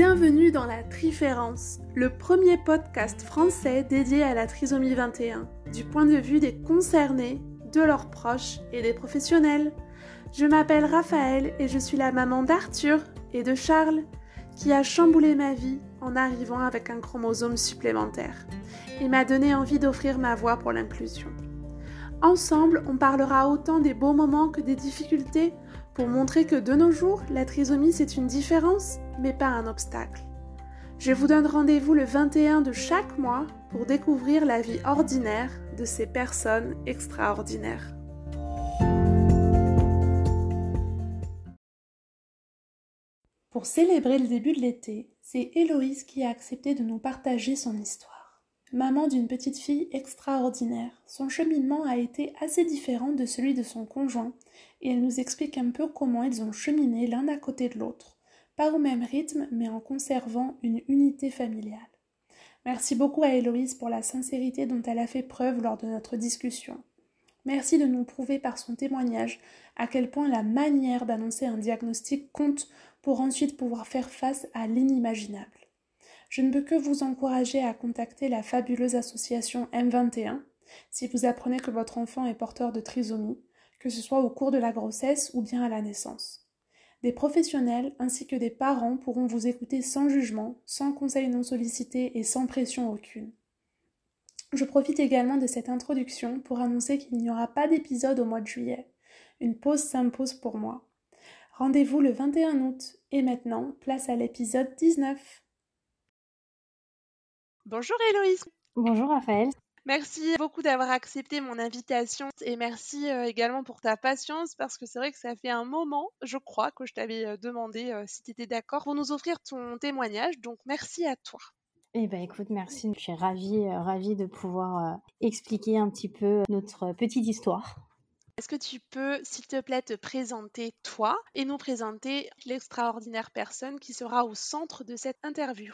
Bienvenue dans la Triférence, le premier podcast français dédié à la trisomie 21, du point de vue des concernés, de leurs proches et des professionnels. Je m'appelle Raphaël et je suis la maman d'Arthur et de Charles, qui a chamboulé ma vie en arrivant avec un chromosome supplémentaire et m'a donné envie d'offrir ma voix pour l'inclusion. Ensemble, on parlera autant des beaux moments que des difficultés pour montrer que de nos jours, la trisomie c'est une différence, mais pas un obstacle. Je vous donne rendez-vous le 21 de chaque mois pour découvrir la vie ordinaire de ces personnes extraordinaires. Pour célébrer le début de l'été, c'est Héloïse qui a accepté de nous partager son histoire. Maman d'une petite fille extraordinaire, son cheminement a été assez différent de celui de son conjoint, et elle nous explique un peu comment ils ont cheminé l'un à côté de l'autre, pas au même rythme, mais en conservant une unité familiale. Merci beaucoup à Héloïse pour la sincérité dont elle a fait preuve lors de notre discussion. Merci de nous prouver par son témoignage à quel point la manière d'annoncer un diagnostic compte pour ensuite pouvoir faire face à l'inimaginable. Je ne peux que vous encourager à contacter la fabuleuse association M21 si vous apprenez que votre enfant est porteur de trisomie, que ce soit au cours de la grossesse ou bien à la naissance. Des professionnels ainsi que des parents pourront vous écouter sans jugement, sans conseil non sollicité et sans pression aucune. Je profite également de cette introduction pour annoncer qu'il n'y aura pas d'épisode au mois de juillet. Une pause s'impose pour moi. Rendez-vous le 21 août et maintenant, place à l'épisode 19. Bonjour Héloïse. Bonjour Raphaël. Merci beaucoup d'avoir accepté mon invitation et merci euh, également pour ta patience parce que c'est vrai que ça fait un moment, je crois, que je t'avais euh, demandé euh, si tu étais d'accord pour nous offrir ton témoignage. Donc merci à toi. Eh ben écoute, merci. Je suis ravie, ravie de pouvoir expliquer un petit peu notre petite histoire. Est-ce que tu peux, s'il te plaît, te présenter toi et nous présenter l'extraordinaire personne qui sera au centre de cette interview?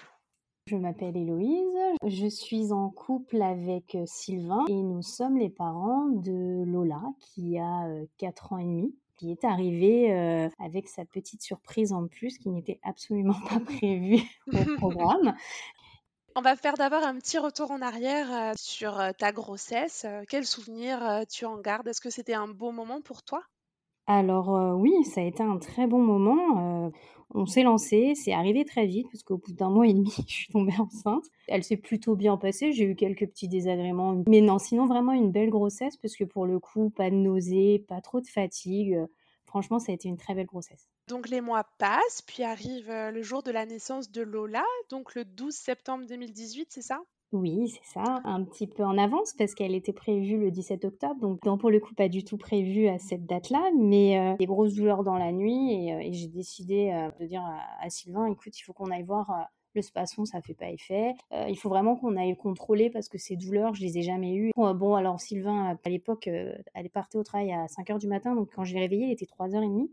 Je m'appelle Héloïse, je suis en couple avec euh, Sylvain et nous sommes les parents de Lola qui a 4 euh, ans et demi qui est arrivée euh, avec sa petite surprise en plus qui n'était absolument pas prévue au programme. On va faire d'abord un petit retour en arrière sur ta grossesse. Quels souvenirs tu en gardes? Est-ce que c'était un beau moment pour toi? Alors oui, ça a été un très bon moment. On s'est lancé, c'est arrivé très vite parce qu'au bout d'un mois et demi, je suis tombée enceinte. Elle s'est plutôt bien passée, j'ai eu quelques petits désagréments, mais non, sinon vraiment une belle grossesse parce que pour le coup, pas de nausées, pas trop de fatigue. Franchement, ça a été une très belle grossesse. Donc les mois passent, puis arrive le jour de la naissance de Lola, donc le 12 septembre 2018, c'est ça? Oui, c'est ça, un petit peu en avance parce qu'elle était prévue le 17 octobre, donc pour le coup pas du tout prévue à cette date-là, mais euh, des grosses douleurs dans la nuit et, euh, j'ai décidé euh, de dire à, Sylvain, écoute, il faut qu'on aille voir le spasson, ça fait pas effet. il faut vraiment qu'on aille contrôler parce que ces douleurs, je les ai jamais eues. Bon, alors Sylvain, à l'époque, elle partait au travail à 5h du matin, donc quand je l'ai réveillé, il était 3h30.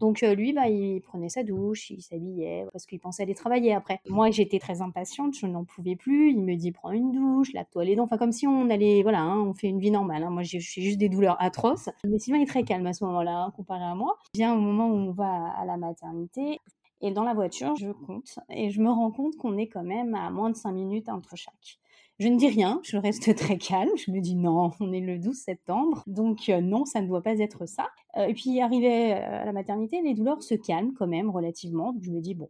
Donc lui, bah, il prenait sa douche, il s'habillait parce qu'il pensait aller travailler après. Moi, j'étais très impatiente, je n'en pouvais plus. Il me dit prends une douche, lave-toi les dents, enfin comme si on allait, voilà, hein, on fait une vie normale. Hein. Moi, j'ai juste des douleurs atroces. Mais Sylvain est très calme à ce moment-là, hein, comparé à moi. Bien au moment où on va à la maternité. Et dans la voiture, je compte et je me rends compte qu'on est quand même à moins de 5 minutes entre chaque. Je ne dis rien, je reste très calme. Je me dis non, on est le 12 septembre, donc euh, non, ça ne doit pas être ça. Euh, et puis, arrivé euh, à la maternité, les douleurs se calment quand même relativement. Je me dis bon,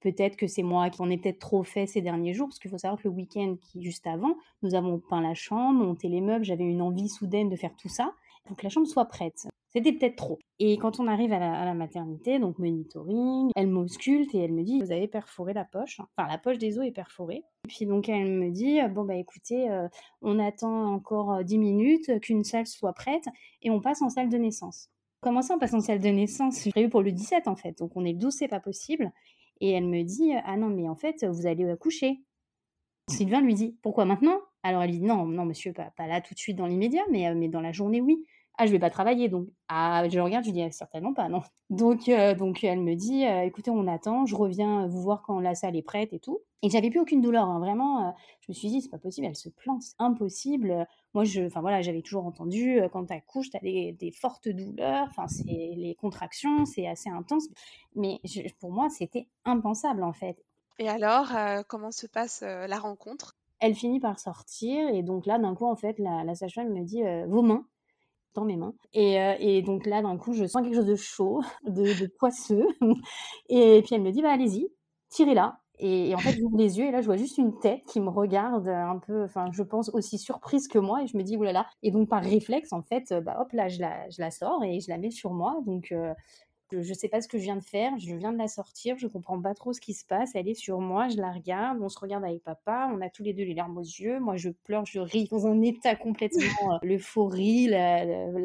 peut-être que c'est moi qui en ai peut-être trop fait ces derniers jours, parce qu'il faut savoir que le week-end juste avant, nous avons peint la chambre, monté les meubles, j'avais une envie soudaine de faire tout ça pour que la chambre soit prête. C'était peut-être trop. Et quand on arrive à la, maternité, donc monitoring, elle m'ausculte et elle me dit Vous avez perforé la poche. Enfin, la poche des os est perforée. Et puis donc elle me dit Bon, bah écoutez, euh, on attend encore 10 euh, minutes qu'une salle soit prête et on passe en salle de naissance. Comment ça, on passe en salle de naissance? C'est prévu pour le 17 en fait. Donc on est le 12, c'est pas possible. Et elle me dit Ah non, mais en fait, vous allez accoucher. Sylvain lui dit Pourquoi maintenant? Alors elle dit Non, non, monsieur, pas, là tout de suite dans l'immédiat, mais, euh, mais dans la journée, oui ah je vais pas travailler donc. Ah je regarde je dis ah, certainement pas non. Donc euh, donc elle me dit euh, écoutez on attend je reviens vous voir quand la salle est prête et tout. Et j'avais plus aucune douleur hein, vraiment euh, je me suis dit c'est pas possible elle se plante c'est impossible. Moi je enfin voilà j'avais toujours entendu quand tu accouches tu as des, des, fortes douleurs enfin c'est les contractions c'est assez intense. Mais pour moi c'était impensable en fait. Et alors, comment se passe la rencontre? Elle finit par sortir et donc là, d'un coup, en fait, la, la sage-femme me dit vos mains mes mains. Et, et donc là, d'un coup, je sens quelque chose de chaud, de, poisseux. et puis elle me dit, bah allez-y, tirez là. Et, en fait, j'ouvre les yeux et là, je vois juste une tête qui me regarde un peu, enfin, je pense aussi surprise que moi. Et je me dis, oulala. Et donc, par réflexe, en fait, bah hop, là, je la, je la sors et je la mets sur moi. Donc, je ne sais pas ce que je viens de faire, je viens de la sortir, je comprends pas trop ce qui se passe, elle est sur moi, je la regarde, on se regarde avec papa, on a tous les deux les larmes aux yeux, moi je pleure, je ris dans un état complètement euh, l'euphorie, la,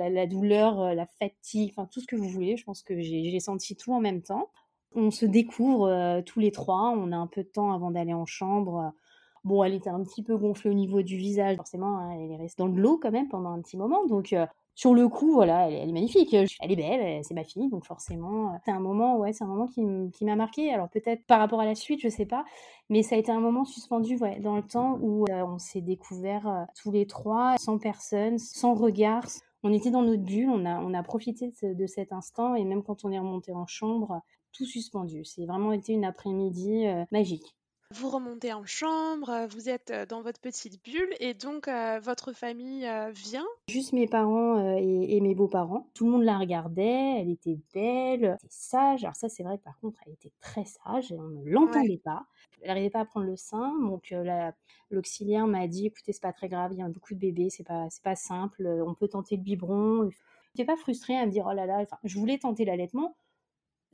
la, douleur, euh, la fatigue, enfin tout ce que vous voulez, je pense que j'ai senti tout en même temps. On se découvre euh, tous les trois, on a un peu de temps avant d'aller en chambre. Bon, elle était un petit peu gonflée au niveau du visage, forcément, hein, elle est restée dans de l'eau quand même pendant un petit moment, donc sur le coup, voilà, elle, est magnifique. Elle est belle, c'est ma fille, donc forcément, euh, c'est un moment, qui, m'a marqué. Alors peut-être par rapport à la suite, je sais pas, mais ça a été un moment suspendu, dans le temps où euh, on s'est découvert euh, tous les trois, sans personne, sans regard. On était dans notre bulle, on a, profité de cet instant et même quand on est remonté en chambre, tout suspendu. C'est vraiment été une après-midi magique. Vous remontez en chambre, euh, vous êtes euh, dans votre petite bulle et donc euh, votre famille vient Juste mes parents et, mes beaux-parents. Tout le monde la regardait, elle était belle, elle était sage. Alors ça c'est vrai par contre elle était très sage et on ne l'entendait pas. Elle n'arrivait pas à prendre le sein, donc l'auxiliaire m'a dit écoutez c'est pas très grave, il y a beaucoup de bébés, c'est pas c'est pas simple, on peut tenter le biberon. J'étais pas frustrée à me dire oh là là, enfin, je voulais tenter l'allaitement,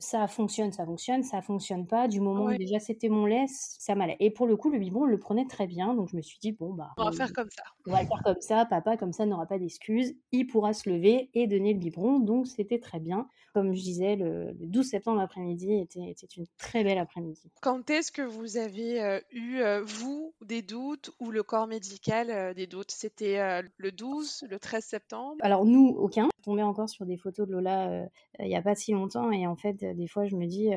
ça fonctionne, ça fonctionne, ça fonctionne pas. Du moment où déjà c'était mon lait, ça m'allait. Et pour le coup, le biberon, on le prenait très bien. Donc je me suis dit, bon, bah. On va faire comme ça. On va le faire comme ça. Papa, comme ça, n'aura pas d'excuses. Il pourra se lever et donner le biberon. Donc c'était très bien. Comme je disais, le, 12 septembre après-midi était, était, une très belle après-midi. Quand est-ce que vous avez euh, eu, euh, vous, des doutes ou le corps médical euh, des doutes? C'était le 12, le 13 septembre? Alors nous, aucun. Je tombais encore sur des photos de Lola il n'y a pas si longtemps et en fait des fois je me dis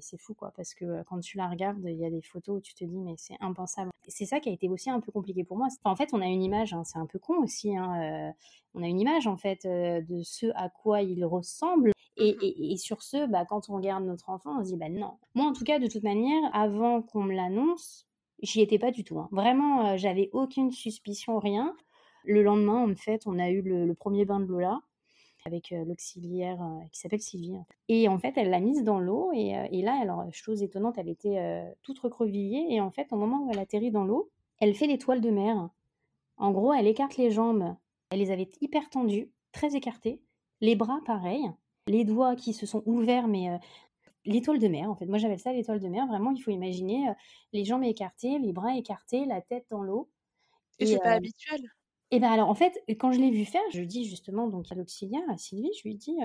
c'est fou quoi parce que quand tu la regardes il y a des photos où tu te dis mais c'est impensable. C'est ça qui a été aussi un peu compliqué pour moi. En fait on a une image hein, c'est un peu con aussi hein, on a une image en fait de ce à quoi il ressemble. Mmh et, sur ce bah, quand on regarde notre enfant on se dit bah non. Moi en tout cas de toute manière avant qu'on me l'annonce j'y étais pas du tout hein. vraiment j'avais aucune suspicion rien. Le lendemain, en fait, on a eu le premier bain de Lola avec l'auxiliaire qui s'appelle Sylvie. Et en fait, elle l'a mise dans l'eau et, là, alors, chose étonnante, elle était toute recroquevillée et en fait, au moment où elle atterrit dans l'eau, elle fait l'étoile de mer. En gros, elle écarte les jambes, elle les avait hyper tendues, très écartées, les bras pareil, les doigts qui se sont ouverts, mais l'étoile de mer, en fait. Moi, j'appelle ça l'étoile de mer. Vraiment, il faut imaginer les jambes écartées, les bras écartés, la tête dans l'eau. Et, c'est pas habituel? Et ben alors en fait, quand je l'ai vu faire, je dis justement donc à l'auxiliaire, à Sylvie, je lui dis,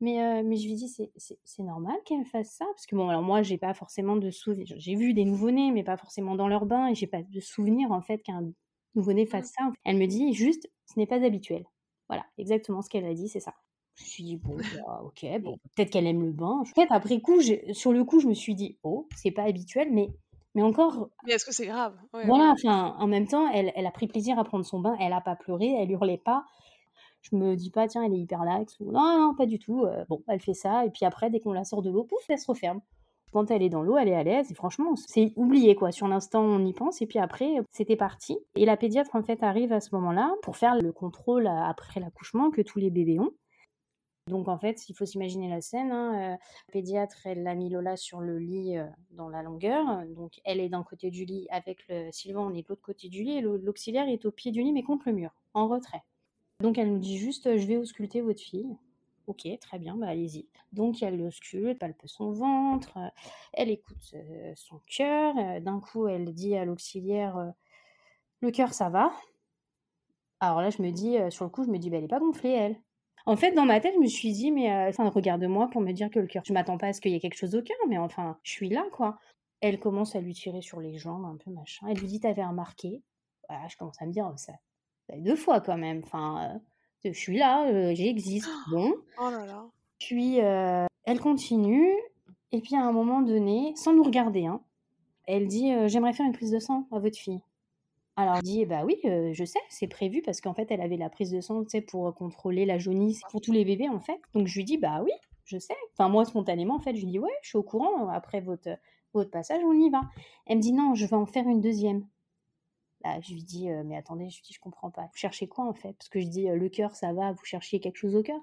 mais, mais je lui dis c'est normal qu'elle fasse ça parce que bon alors moi j'ai pas forcément de souvenir, j'ai vu des nouveau-nés mais pas forcément dans leur bain et j'ai pas de souvenir en fait qu'un nouveau-né mmh. fasse ça. Elle me dit juste ce n'est pas habituel. Voilà, exactement ce qu'elle a dit, c'est ça. Je me suis dit bon bah, ok bon peut-être qu'elle aime le bain. Peut-être après coup sur le coup je me suis dit oh c'est pas habituel mais mais encore. Mais est-ce que c'est grave? Voilà, enfin, en même temps, elle, elle, a pris plaisir à prendre son bain, elle n'a pas pleuré, elle hurlait pas. Je me dis pas, tiens, elle est hyper laxe. Ou... Non, non, pas du tout. Euh, bon, elle fait ça, et puis après, dès qu'on la sort de l'eau, pouf, elle se referme. Quand elle est dans l'eau, elle est à l'aise, et franchement, c'est oublié, quoi. Sur l'instant, on y pense, et puis après, c'était parti. Et la pédiatre, en fait, arrive à ce moment-là pour faire le contrôle après l'accouchement que tous les bébés ont. Donc en fait, il faut s'imaginer la scène. Hein, euh, pédiatre, elle a mis Lola sur le lit euh, dans la longueur. Donc elle est d'un côté du lit avec le Sylvain, on est de l'autre côté du lit l'auxiliaire est au pied du lit mais contre le mur, en retrait. Donc elle nous dit juste, je vais ausculter votre fille. Ok, très bien, bah allez-y. Donc elle l'ausculte, palpe son ventre, elle écoute euh, son cœur. D'un coup, elle dit à l'auxiliaire, le cœur ça va? Alors là, je me dis, sur le coup, je me dis, bah, elle n'est pas gonflée, elle. En fait, dans ma tête, je me suis dit, mais euh, enfin, regarde-moi pour me dire que le cœur. Je m'attends pas à ce qu'il y ait quelque chose au cœur, mais enfin, je suis là, quoi. Elle commence à lui tirer sur les jambes, un peu machin. Elle lui dit, t'avais remarqué? Voilà, Je commence à me dire, ça, deux fois quand même. Enfin, euh, je suis là, euh, j'existe. Bon. Oh là là. Puis, elle continue. Et puis, à un moment donné, sans nous regarder, hein, elle dit, j'aimerais faire une prise de sang à votre fille. Alors, dit, bah oui, je sais, c'est prévu parce qu'en fait, elle avait la prise de sang, tu sais, pour contrôler la jaunisse pour tous les bébés, en fait. Donc, je lui dis, bah oui. je sais. Enfin, moi, spontanément, en fait, je lui dis, ouais, je suis au courant. Après votre, votre passage, on y va. Elle me dit, non, je vais en faire une deuxième. Là, je lui dis, euh, mais attendez, je lui dis, je comprends pas. Vous cherchez quoi, en fait? Parce que je dis, euh, le cœur, ça va, vous cherchiez quelque chose au cœur?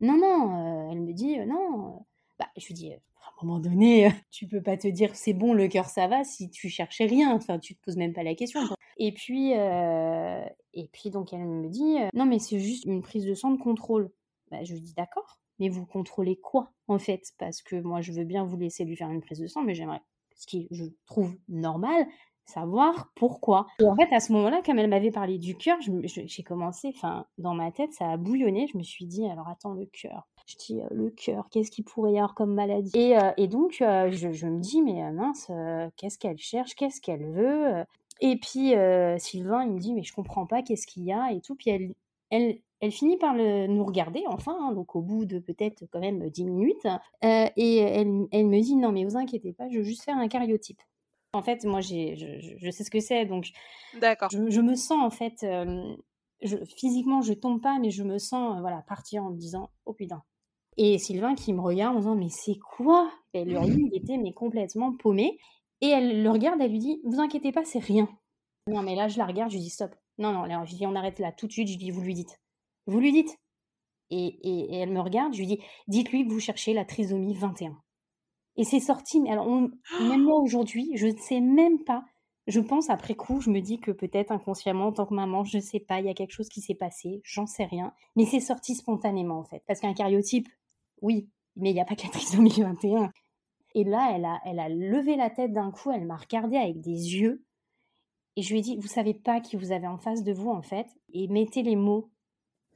Non, non. Euh, elle me dit, non. Bah, je lui dis, à un moment donné, tu peux pas te dire, c'est bon, le cœur, ça va, si tu cherchais rien. Enfin, tu te poses même pas la question. Et puis, et puis, donc, elle me dit, non, mais c'est juste une prise de sang de contrôle. Bah, je lui dis, d'accord mais vous contrôlez quoi en fait? Parce que moi, je veux bien vous laisser lui faire une prise de sang, mais j'aimerais, ce qui je trouve normal, savoir pourquoi. Et en fait, à ce moment-là, comme elle m'avait parlé du cœur, j'ai commencé, enfin, dans ma tête, ça a bouillonné. Je me suis dit, alors attends, le cœur. Je dis, euh, le cœur, qu'est-ce qu'il pourrait y avoir comme maladie? Et, euh, donc, euh, je, me dis, mais mince, qu'est-ce qu'elle cherche? Qu'est-ce qu'elle veut Et puis, Sylvain, il me dit, mais je comprends pas, qu'est-ce qu'il y a et tout. Puis elle, elle, elle finit par nous regarder, enfin, hein, donc au bout de peut-être quand même dix minutes, euh, et elle, me dit non mais vous inquiétez pas, je veux juste faire un cariotype. En fait, moi j'ai, je, sais ce que c'est, donc D'accord. Je, me sens en fait, euh, physiquement je tombe pas, mais je me sens euh, voilà partir en me disant oh putain. Et Sylvain qui me regarde en disant mais c'est quoi? Et lui, il était mais complètement paumé. Et elle le regarde, elle lui dit vous inquiétez pas, c'est rien. Non mais là je la regarde, je lui dis stop. Non non, je dis on arrête là tout de suite, je dis vous lui dites. Vous lui dites. Et, elle me regarde, je lui dis, dites-lui que vous cherchez la trisomie 21. Et c'est sorti, mais alors même moi aujourd'hui, je ne sais même pas. Je pense après coup, je me dis que peut-être inconsciemment, en tant que maman, je ne sais pas, il y a quelque chose qui s'est passé, j'en sais rien. Mais c'est sorti spontanément en fait. Parce qu'un cariotype, oui, mais il n'y a pas que la trisomie 21. Et là, elle a, elle a levé la tête d'un coup, elle m'a regardé avec des yeux. Et je lui ai dit, vous savez pas qui vous avez en face de vous en fait. Et mettez les mots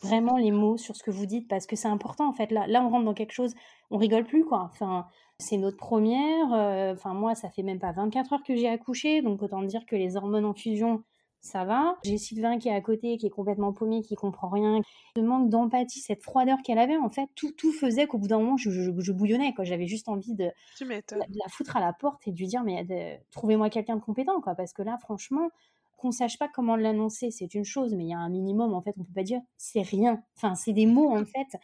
vraiment les mots sur ce que vous dites parce que c'est important en fait. Là, là, on rentre dans quelque chose, on rigole plus quoi. Enfin, c'est notre première. Euh, enfin, moi, ça fait même pas 24 heures que j'ai accouché, donc autant dire que les hormones en fusion, ça va. J'ai Sylvain qui est à côté, qui est complètement paumé, qui comprend rien. Ce manque d'empathie, cette froideur qu'elle avait, en fait, tout, tout faisait qu'au bout d'un moment, je, je, bouillonnais. Quoi. J'avais juste envie de, de, la foutre à la porte et de lui dire, mais trouvez-moi quelqu'un de compétent, quoi. Parce que là, franchement, qu'on sache pas comment l'annoncer, c'est une chose, mais il y a un minimum, en fait, on peut pas dire c'est rien. Enfin, c'est des mots, en fait,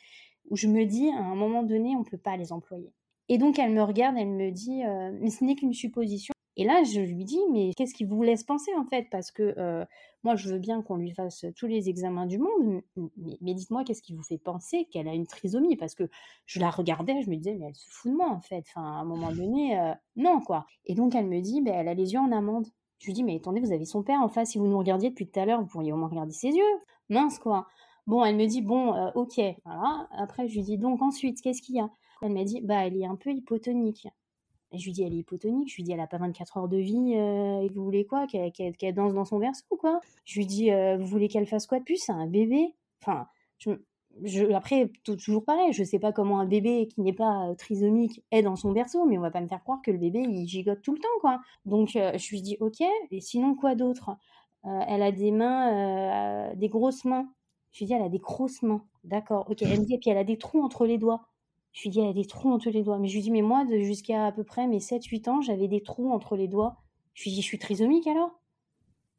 où je me dis, à un moment donné, on peut pas les employer. Et donc, elle me regarde, elle me dit, euh, mais ce n'est qu'une supposition. Et là, je lui dis, mais qu'est-ce qui vous laisse penser, en fait? Parce que euh, moi, je veux bien qu'on lui fasse tous les examens du monde, mais, dites-moi, qu'est-ce qui vous fait penser qu'elle a une trisomie? Parce que je la regardais, je me disais, mais elle se fout de moi, en fait. Enfin, à un moment donné, euh, non, quoi. Et donc, elle me dit, ben, elle a les yeux en amande. Je lui dis, mais attendez, vous avez son père en face, si vous nous regardiez depuis tout à l'heure, vous pourriez au moins regarder ses yeux. Mince, quoi. Bon, elle me dit, bon, euh, ok, voilà. Après, je lui dis, donc ensuite, qu'est-ce qu'il y a? Elle m'a dit, bah, elle est un peu hypotonique. Je lui dis, elle est hypotonique. Je lui dis, elle a pas 24 heures de vie. Euh, et vous voulez quoi? Qu'elle danse dans son berceau quoi? Je lui dis, euh, vous voulez qu'elle fasse quoi de plus? C'est un bébé? Enfin, après, toujours pareil, je sais pas comment un bébé qui n'est pas euh, trisomique est dans son berceau, mais on va pas me faire croire que le bébé il gigote tout le temps, quoi. Donc je lui dis ok, et sinon quoi d'autre? Elle a des mains, des grosses mains. Je lui dis elle a des grosses mains, d'accord, ok. Elle me dit et puis elle a des trous entre les doigts. Je lui dis elle a des trous entre les doigts, mais je lui dis mais moi jusqu'à à peu près mes 7-8 ans j'avais des trous entre les doigts. Je lui dis je suis trisomique alors?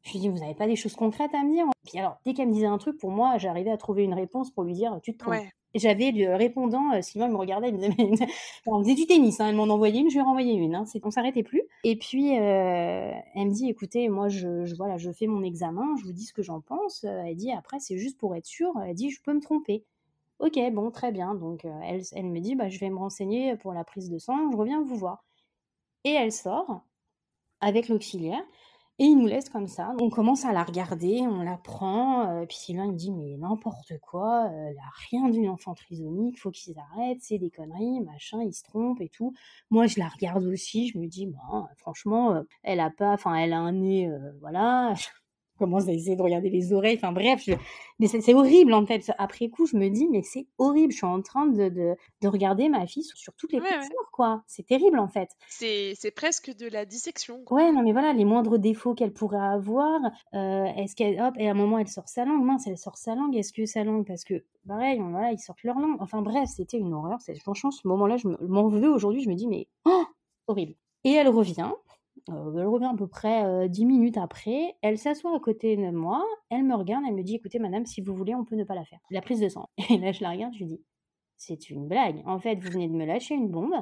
Je lui dis, vous n'avez pas des choses concrètes à me dire? Puis alors, dès qu'elle me disait un truc, pour moi, j'arrivais à trouver une réponse pour lui dire, tu te trompes. J'avais le répondant, euh, Sylvain il me regardait, il me disait, mais... on faisait du tennis, hein, elle m'en envoyait une, je lui ai renvoyé une, hein, on s'arrêtait plus. Et puis, euh, elle me dit, écoutez, moi, je, je, voilà, je fais mon examen, je vous dis ce que j'en pense. Euh, elle dit, après, c'est juste pour être sûre, elle dit, je peux me tromper. Ok, bon, très bien. Donc, elle, elle me dit, bah, je vais me renseigner pour la prise de sang, je reviens vous voir. Et elle sort avec l'auxiliaire. Et il nous laisse comme ça. On commence à la regarder, on la prend. Euh, puis Sylvain il dit mais n'importe quoi, euh, elle a rien d'une enfant trisomique, faut qu'ils arrêtent, c'est des conneries, machin, ils se trompent et tout. Moi je la regarde aussi, je me dis franchement, euh, elle a pas, enfin elle a un nez, voilà, commence à essayer de regarder les oreilles. Enfin bref, mais c'est horrible en fait. Après coup, je me dis, mais c'est horrible. Je suis en train de, de, regarder ma fille sur, toutes les ouais, quoi. C'est terrible en fait. C'est presque de la dissection. Ouais, non, mais voilà, les moindres défauts qu'elle pourrait avoir. Euh, est-ce qu'elle, hop, et à un moment, elle sort sa langue. Mince, elle sort sa langue. Est-ce que sa langue, parce que pareil, voilà, ils sortent leur langue. Enfin bref, c'était une horreur. Franchement, ce moment-là, je m'en veux aujourd'hui. Je me dis, mais oh, horrible. Et elle revient, euh, elle revient à peu près euh, dix minutes après. Elle s'assoit à côté de moi. Elle me regarde. Elle me dit Écoutez, madame, si vous voulez, on peut ne pas la faire. La prise de sang. Et là, je la regarde. Je lui dis c'est une blague. En fait, vous venez de me lâcher une bombe.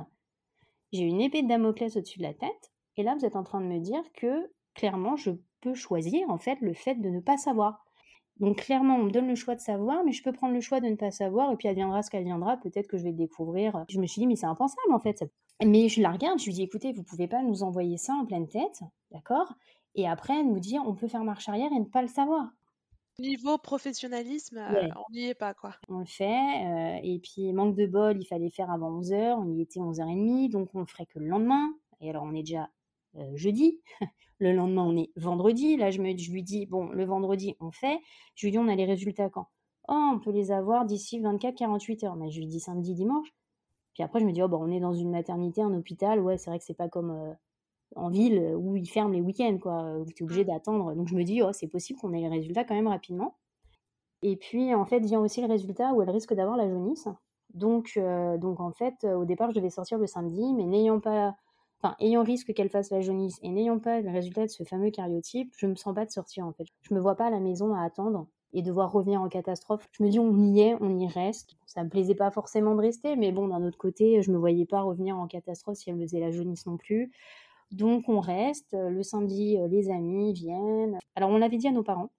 J'ai une épée de Damoclès au-dessus de la tête. Et là, vous êtes en train de me dire que clairement, je peux choisir en fait le fait de ne pas savoir. Donc clairement, on me donne le choix de savoir, mais je peux prendre le choix de ne pas savoir, et puis elle viendra ce qu'elle viendra, peut-être que je vais le découvrir. Je me suis dit, mais c'est impensable en fait. Mais je la regarde, je lui dis, écoutez, vous pouvez pas nous envoyer ça en pleine tête, d'accord? Et après, nous dire, on peut faire marche arrière et ne pas le savoir. Niveau professionnalisme, euh, on n'y est pas, quoi. On le fait, euh, et puis manque de bol, il fallait faire avant 11h, on y était 11h30, donc on le ferait que le lendemain. Et alors, on est déjà jeudi. Le lendemain, on est vendredi. Là, je, me, je lui dis, bon, le vendredi, on fait. Je lui dis, on a les résultats quand? Oh, on peut les avoir d'ici 24-48 heures. Mais je lui dis samedi, dimanche. Puis après, je me dis, oh, bon, on est dans une maternité, un hôpital. Ouais, c'est vrai que c'est pas comme euh, en ville où ils ferment les week-ends, quoi. Où tu es obligé mmh. d'attendre. Donc, je me dis, oh, c'est possible qu'on ait les résultats quand même rapidement. Et puis, en fait, vient aussi le résultat où elle risque d'avoir la jaunisse. Donc, euh, donc, en fait, au départ, je devais sortir le samedi, mais n'ayant pas enfin, ayant risque qu'elle fasse la jaunisse et n'ayant pas le résultat de ce fameux cariotype, je me sens pas de sortir en fait. Je me vois pas à la maison à attendre et devoir revenir en catastrophe. Je me dis on y est, on y reste. Ça me plaisait pas forcément de rester, mais bon d'un autre côté, je me voyais pas revenir en catastrophe si elle faisait la jaunisse non plus. Donc on reste. Le samedi, euh, les amis viennent. Alors on l'avait dit à nos parents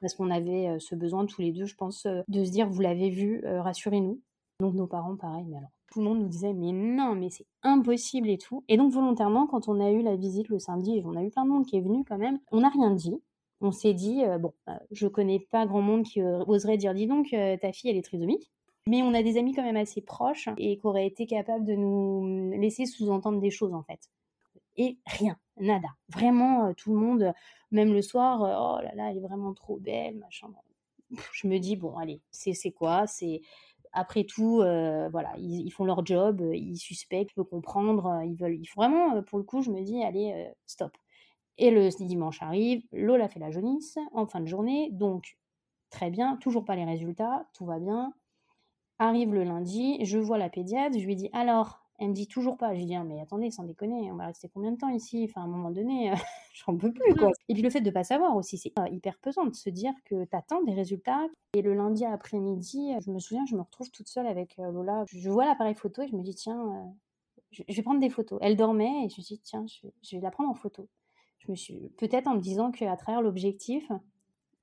parce qu'on avait euh, ce besoin tous les deux, je pense, euh, de se dire vous l'avez vu, rassurez-nous. Donc nos parents, pareil, mais alors tout le monde nous disait mais non, mais c'est impossible et tout. Et donc volontairement, quand on a eu la visite le samedi, et on a eu plein de monde qui est venu quand même, on n'a rien dit. On s'est dit, euh, bon, euh, je connais pas grand monde qui euh, oserait dire, dis donc, ta fille, elle est trisomique. Mais on a des amis quand même assez proches et qui auraient été capables de nous laisser sous-entendre des choses en fait. Et rien, nada. Vraiment, tout le monde, même le soir, oh là là, elle est vraiment trop belle, machin. Je me dis, bon, allez, c'est quoi? C'est après tout, euh, voilà, ils, font leur job, euh, ils suspectent, je peux comprendre, euh, ils veulent, ils font vraiment, pour le coup, je me dis, allez, stop. Et le dimanche arrive, Lola fait la jaunisse en fin de journée, donc très bien, toujours pas les résultats, tout va bien. Arrive le lundi, je vois la pédiatre, je lui dis alors, elle me dit toujours pas. Je lui dis, ah, mais attendez, sans déconner, on va rester combien de temps ici? Enfin, à un moment donné, j'en peux plus, quoi. Et puis le fait de pas savoir aussi, c'est euh, hyper pesant de se dire que t'attends des résultats. Et le lundi après-midi, je me souviens, je me retrouve toute seule avec euh, Lola. Je vois l'appareil photo et je me dis, tiens, euh, je, vais prendre des photos. Elle dormait et je me dis, tiens, je, vais la prendre en photo. Je me suis, peut-être en me disant qu'à travers l'objectif,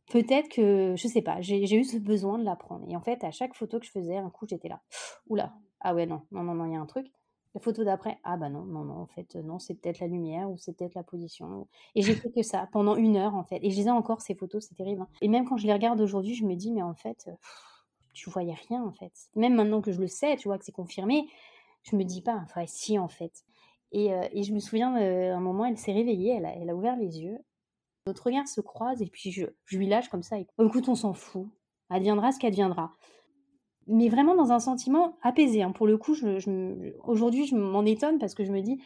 peut-être que, je sais pas, j'ai eu ce besoin de la prendre. Et en fait, à chaque photo que je faisais, un coup, j'étais là, oula, ah ouais, non, non, non, non, il y a un truc. La photo d'après, ah bah non, non, non, en fait, non, c'est peut-être la lumière ou c'est peut-être la position. Et j'ai fait que ça pendant une heure, en fait. Et je les ai encore, ces photos, c'est terrible. Hein. Et même quand je les regarde aujourd'hui, je me dis, mais en fait, tu voyais rien, en fait. Même maintenant que je le sais, tu vois, que c'est confirmé, je me dis pas, enfin, si, en fait. Et, euh, et je me souviens, euh, un moment, elle s'est réveillée, elle a, ouvert les yeux. Notre regard se croise et puis je, lui lâche comme ça. écoute, on s'en fout. Adviendra ce qu'adviendra mais vraiment dans un sentiment apaisé. Hein. Pour le coup, je, aujourd'hui, je m'en étonne parce que je me dis,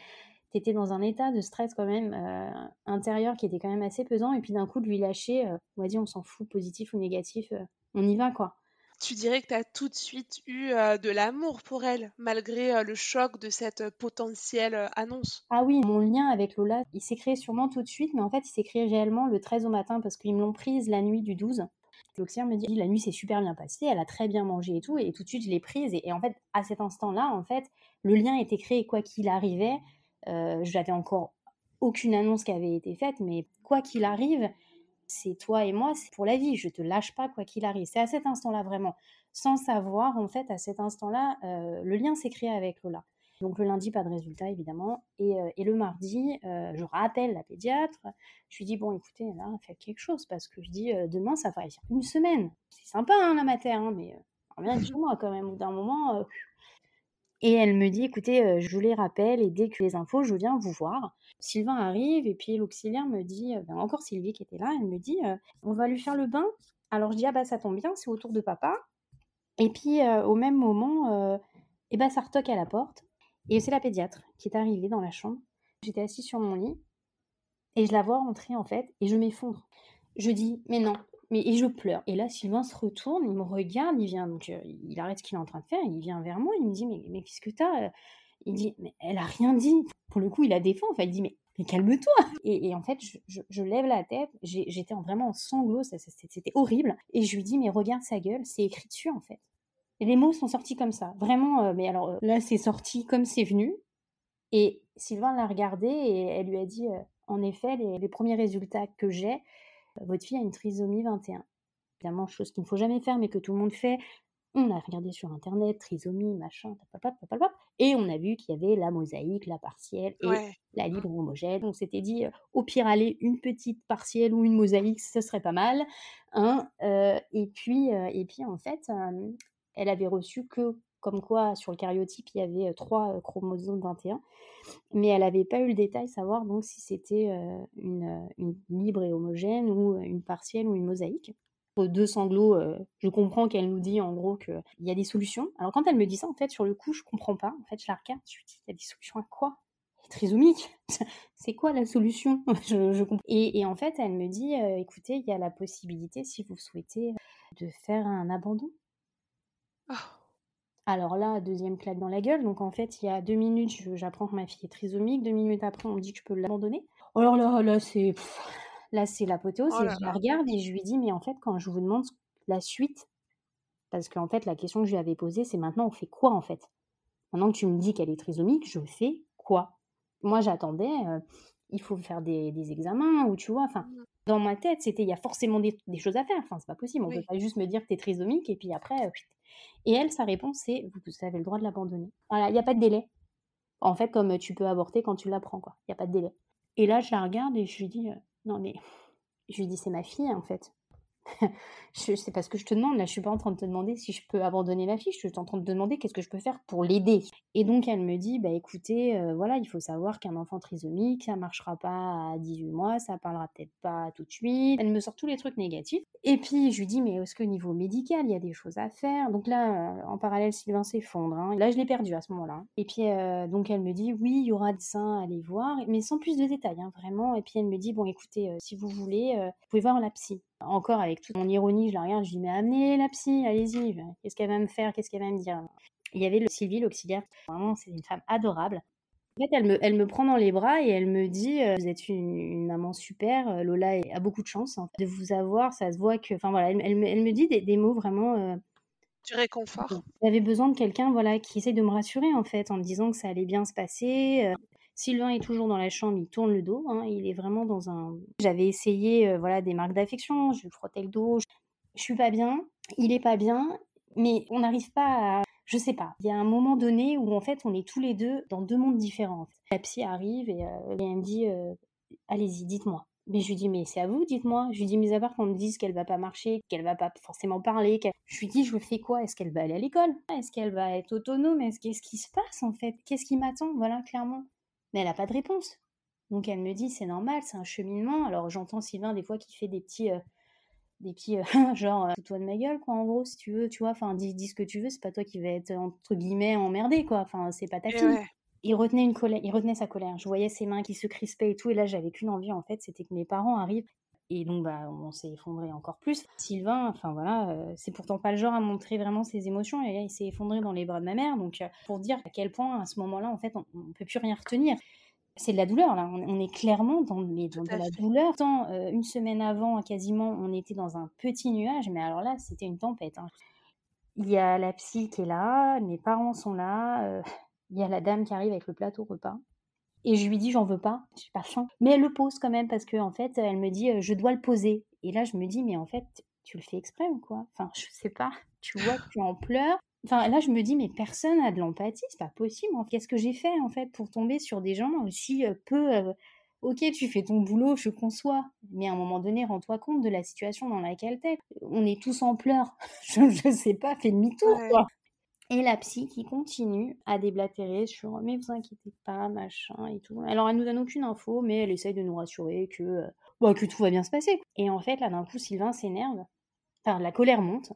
tu étais dans un état de stress quand même euh, intérieur qui était quand même assez pesant, et puis d'un coup, de lui lâcher, euh, on va dire, on s'en fout, positif ou négatif, euh, on y va, quoi. Tu dirais que tu as tout de suite eu de l'amour pour elle, malgré le choc de cette potentielle annonce? Ah oui, mon lien avec Lola, il s'est créé sûrement tout de suite, mais en fait, il s'est créé réellement le 13 au matin parce qu'ils me l'ont prise la nuit du 12. L'auxiliaire me dit la nuit s'est super bien passée, elle a très bien mangé et tout, et tout de suite je l'ai prise. Et, en fait, à cet instant-là, en fait, le lien était créé quoi qu'il arrivait. Euh, je n'avais encore aucune annonce qui avait été faite, mais quoi qu'il arrive, c'est toi et moi, c'est pour la vie. Je te lâche pas quoi qu'il arrive. C'est à cet instant-là vraiment, sans savoir en fait, à cet instant-là, euh, le lien s'est créé avec Lola. Donc le lundi, pas de résultat évidemment. Et, euh, le mardi, euh, je rappelle la pédiatre. Je lui dis, bon écoutez, là, faites quelque chose parce que je dis, euh, demain, ça va être une semaine. C'est sympa hein, la mater, hein, mais bien sur moi quand même, au d'un moment. Et elle me dit, écoutez, je vous les rappelle et dès que les infos, je viens vous voir. Sylvain arrive et puis l'auxiliaire me dit, ben, encore Sylvie qui était là, elle me dit, on va lui faire le bain. Alors je dis, ah bah ça tombe bien, c'est autour de papa. Et puis au même moment, et ben ça retoque à la porte. Et c'est la pédiatre qui est arrivée dans la chambre. J'étais assise sur mon lit et je la vois rentrer en fait et je m'effondre. Je dis mais non, mais et je pleure. Et là Sylvain se retourne, il me regarde, il vient donc euh, il arrête ce qu'il est en train de faire, il vient vers moi, il me dit mais, mais qu'est-ce que t'as Il dit mais elle a rien dit. Pour le coup il a défend, enfin il dit mais mais calme-toi et, en fait, je, lève la tête, j'étais vraiment en sanglots, c'était horrible. Et je lui dis, mais regarde sa gueule, c'est écrit dessus en fait. Les mots sont sortis comme ça, vraiment. mais alors là, c'est sorti comme c'est venu. Et Sylvain l'a regardé et elle lui a dit En effet, les, premiers résultats que j'ai, votre fille a une trisomie 21. Évidemment, chose qu'il ne faut jamais faire, mais que tout le monde fait. On a regardé sur internet, trisomie, machin, et on a vu qu'il y avait la mosaïque, la partielle et la libre homogène. On s'était dit, au pire, aller une petite partielle ou une mosaïque, ce serait pas mal. Hein et, puis, et puis, en fait, elle avait reçu que comme quoi sur le cariotype il y avait trois chromosomes 21, mais elle n'avait pas eu le détail savoir donc si c'était une, libre et homogène ou une partielle ou une mosaïque. Aux deux sanglots, je comprends qu'elle nous dit en gros qu'il y a des solutions. Alors quand elle me dit ça, en fait, sur le coup, je comprends pas. En fait, je la regarde, je lui dis, il y a des solutions à quoi? Trisomique. C'est quoi la solution? Je, et, et, en fait, elle me dit, écoutez, il y a la possibilité, si vous souhaitez, de faire un abandon. Oh. Alors là, deuxième claque dans la gueule. Donc en fait, il y a deux minutes, j'apprends que ma fille est trisomique. Deux minutes après, on me dit que je peux l'abandonner. Alors là, là, c'est là, c'est l'apothéose. Oh je la regarde et je lui dis, mais en fait, quand je vous demande la suite, parce qu'en fait, la question que je lui avais posée, c'est maintenant, on fait quoi en fait? Maintenant que tu me dis qu'elle est trisomique, je fais quoi? Moi, j'attendais. Euh, il faut faire des, examens ou tu vois, enfin, mmh. dans ma tête, c'était il y a forcément des, choses à faire. Enfin, c'est pas possible. On ne peut pas juste me dire que tu es trisomique et puis après, euh, et elle, sa réponse, c'est vous avez le droit de l'abandonner. Voilà, il n'y a pas de délai. En fait, comme tu peux avorter quand tu l'apprends, quoi. Il n'y a pas de délai. Et là, je la regarde et je lui dis, euh, non mais, je lui dis, c'est ma fille, en fait. je sais pas ce que je te demande. Là, je suis pas en train de te demander si je peux abandonner la fille. Je suis en train de te demander qu'est-ce que je peux faire pour l'aider. Et donc, elle me dit, bah écoutez, euh, voilà, il faut savoir qu'un enfant trisomique, ça marchera pas à 18 mois, ça parlera peut-être pas tout de suite. Elle me sort tous les trucs négatifs. Et puis, je lui dis, mais est-ce que niveau médical, il y a des choses à faire? Donc là, euh, en parallèle, Sylvain s'effondre. Hein. Là, je l'ai perdu à ce moment-là. Et puis, euh, donc, elle me dit, oui, il y aura des seins à aller voir, mais sans plus de détails, hein, vraiment. Et puis, elle me dit, bon, écoutez, si vous voulez, vous pouvez voir la psy. Encore avec toute mon ironie, je la regarde, je dis mais amenez la psy, allez-y, qu'est-ce qu'elle va me faire, qu'est-ce qu'elle va me dire? Il y avait le Sylvie, l'auxiliaire, vraiment c'est une femme adorable. En fait, elle me, elle me prend dans les bras et elle me dit euh, Vous êtes une, maman super, euh, Lola a beaucoup de chance hein, de vous avoir. Ça se voit que. Enfin voilà, elle, me, dit des, mots vraiment. Euh, du réconfort. J'avais besoin de quelqu'un voilà, qui essaye de me rassurer en fait, en me disant que ça allait bien se passer. Sylvain est toujours dans la chambre, il tourne le dos, hein, il est vraiment dans un. J'avais essayé euh, voilà des marques d'affection, je lui frottais le dos, je... suis pas bien, il est pas bien, mais on n'arrive pas à. Je sais pas. Il y a un moment donné où en fait on est tous les deux dans deux mondes différents. La psy arrive et, euh, elle me dit euh, allez-y, dites-moi. Mais je lui dis, mais c'est à vous, dites-moi. Je lui dis, mais à part qu'on me dise qu'elle va pas marcher, qu'elle va pas forcément parler, je lui dis, je fais quoi? Est-ce qu'elle va aller à l'école? Est-ce qu'elle va être autonome? Est-ce qu'est-ce qui se passe en fait? Qu'est-ce qui m'attend? Voilà, clairement mais elle n'a pas de réponse. Donc elle me dit c'est normal, c'est un cheminement. Alors j'entends Sylvain des fois qui fait des petits, euh, des petits euh, genre euh, toi de ma gueule quoi en gros si tu veux, tu vois. Enfin dis, dis ce que tu veux, c'est pas toi qui va être entre guillemets emmerdé quoi. Enfin c'est pas ta fille. Il retenait une colère, il retenait sa colère. Je voyais ses mains qui se crispaient et tout. Et là j'avais qu'une envie en fait, c'était que mes parents arrivent. Et donc, bah, on s'est effondré encore plus. Sylvain, enfin voilà, c'est pourtant pas le genre à montrer vraiment ses émotions. Et là, il s'est effondré dans les bras de ma mère. Donc, pour dire à quel point, à ce moment-là, en fait, on, ne peut plus rien retenir. C'est de la douleur, là. On, est clairement dans, les, dans de la douleur. Tant, une semaine avant, quasiment, on était dans un petit nuage. Mais alors là, c'était une tempête. Hein. Il y a la psy qui est là, mes parents sont là, il y a la dame qui arrive avec le plateau repas. Et je lui dis, j'en veux pas, j'ai pas faim. Mais elle le pose quand même parce que en fait, elle me dit, euh, je dois le poser. Et là, je me dis, mais en fait, tu le fais exprès ou quoi? Enfin, je sais pas. Tu vois que tu en pleures. Enfin, là, je me dis, mais personne n'a de l'empathie, c'est pas possible. Qu'est-ce que j'ai fait en fait pour tomber sur des gens aussi euh, peu. Euh, ok, tu fais ton boulot, je conçois, mais à un moment donné, rends-toi compte de la situation dans laquelle t'es. On est tous en pleurs. je, je sais pas, fais demi-tour, quoi. Et la psy qui continue à déblatérer sur mais vous inquiétez pas, machin et tout. Alors elle nous donne aucune info, mais elle essaye de nous rassurer que, euh, bah, que tout va bien se passer. Et en fait, là d'un coup, Sylvain s'énerve, enfin la colère monte,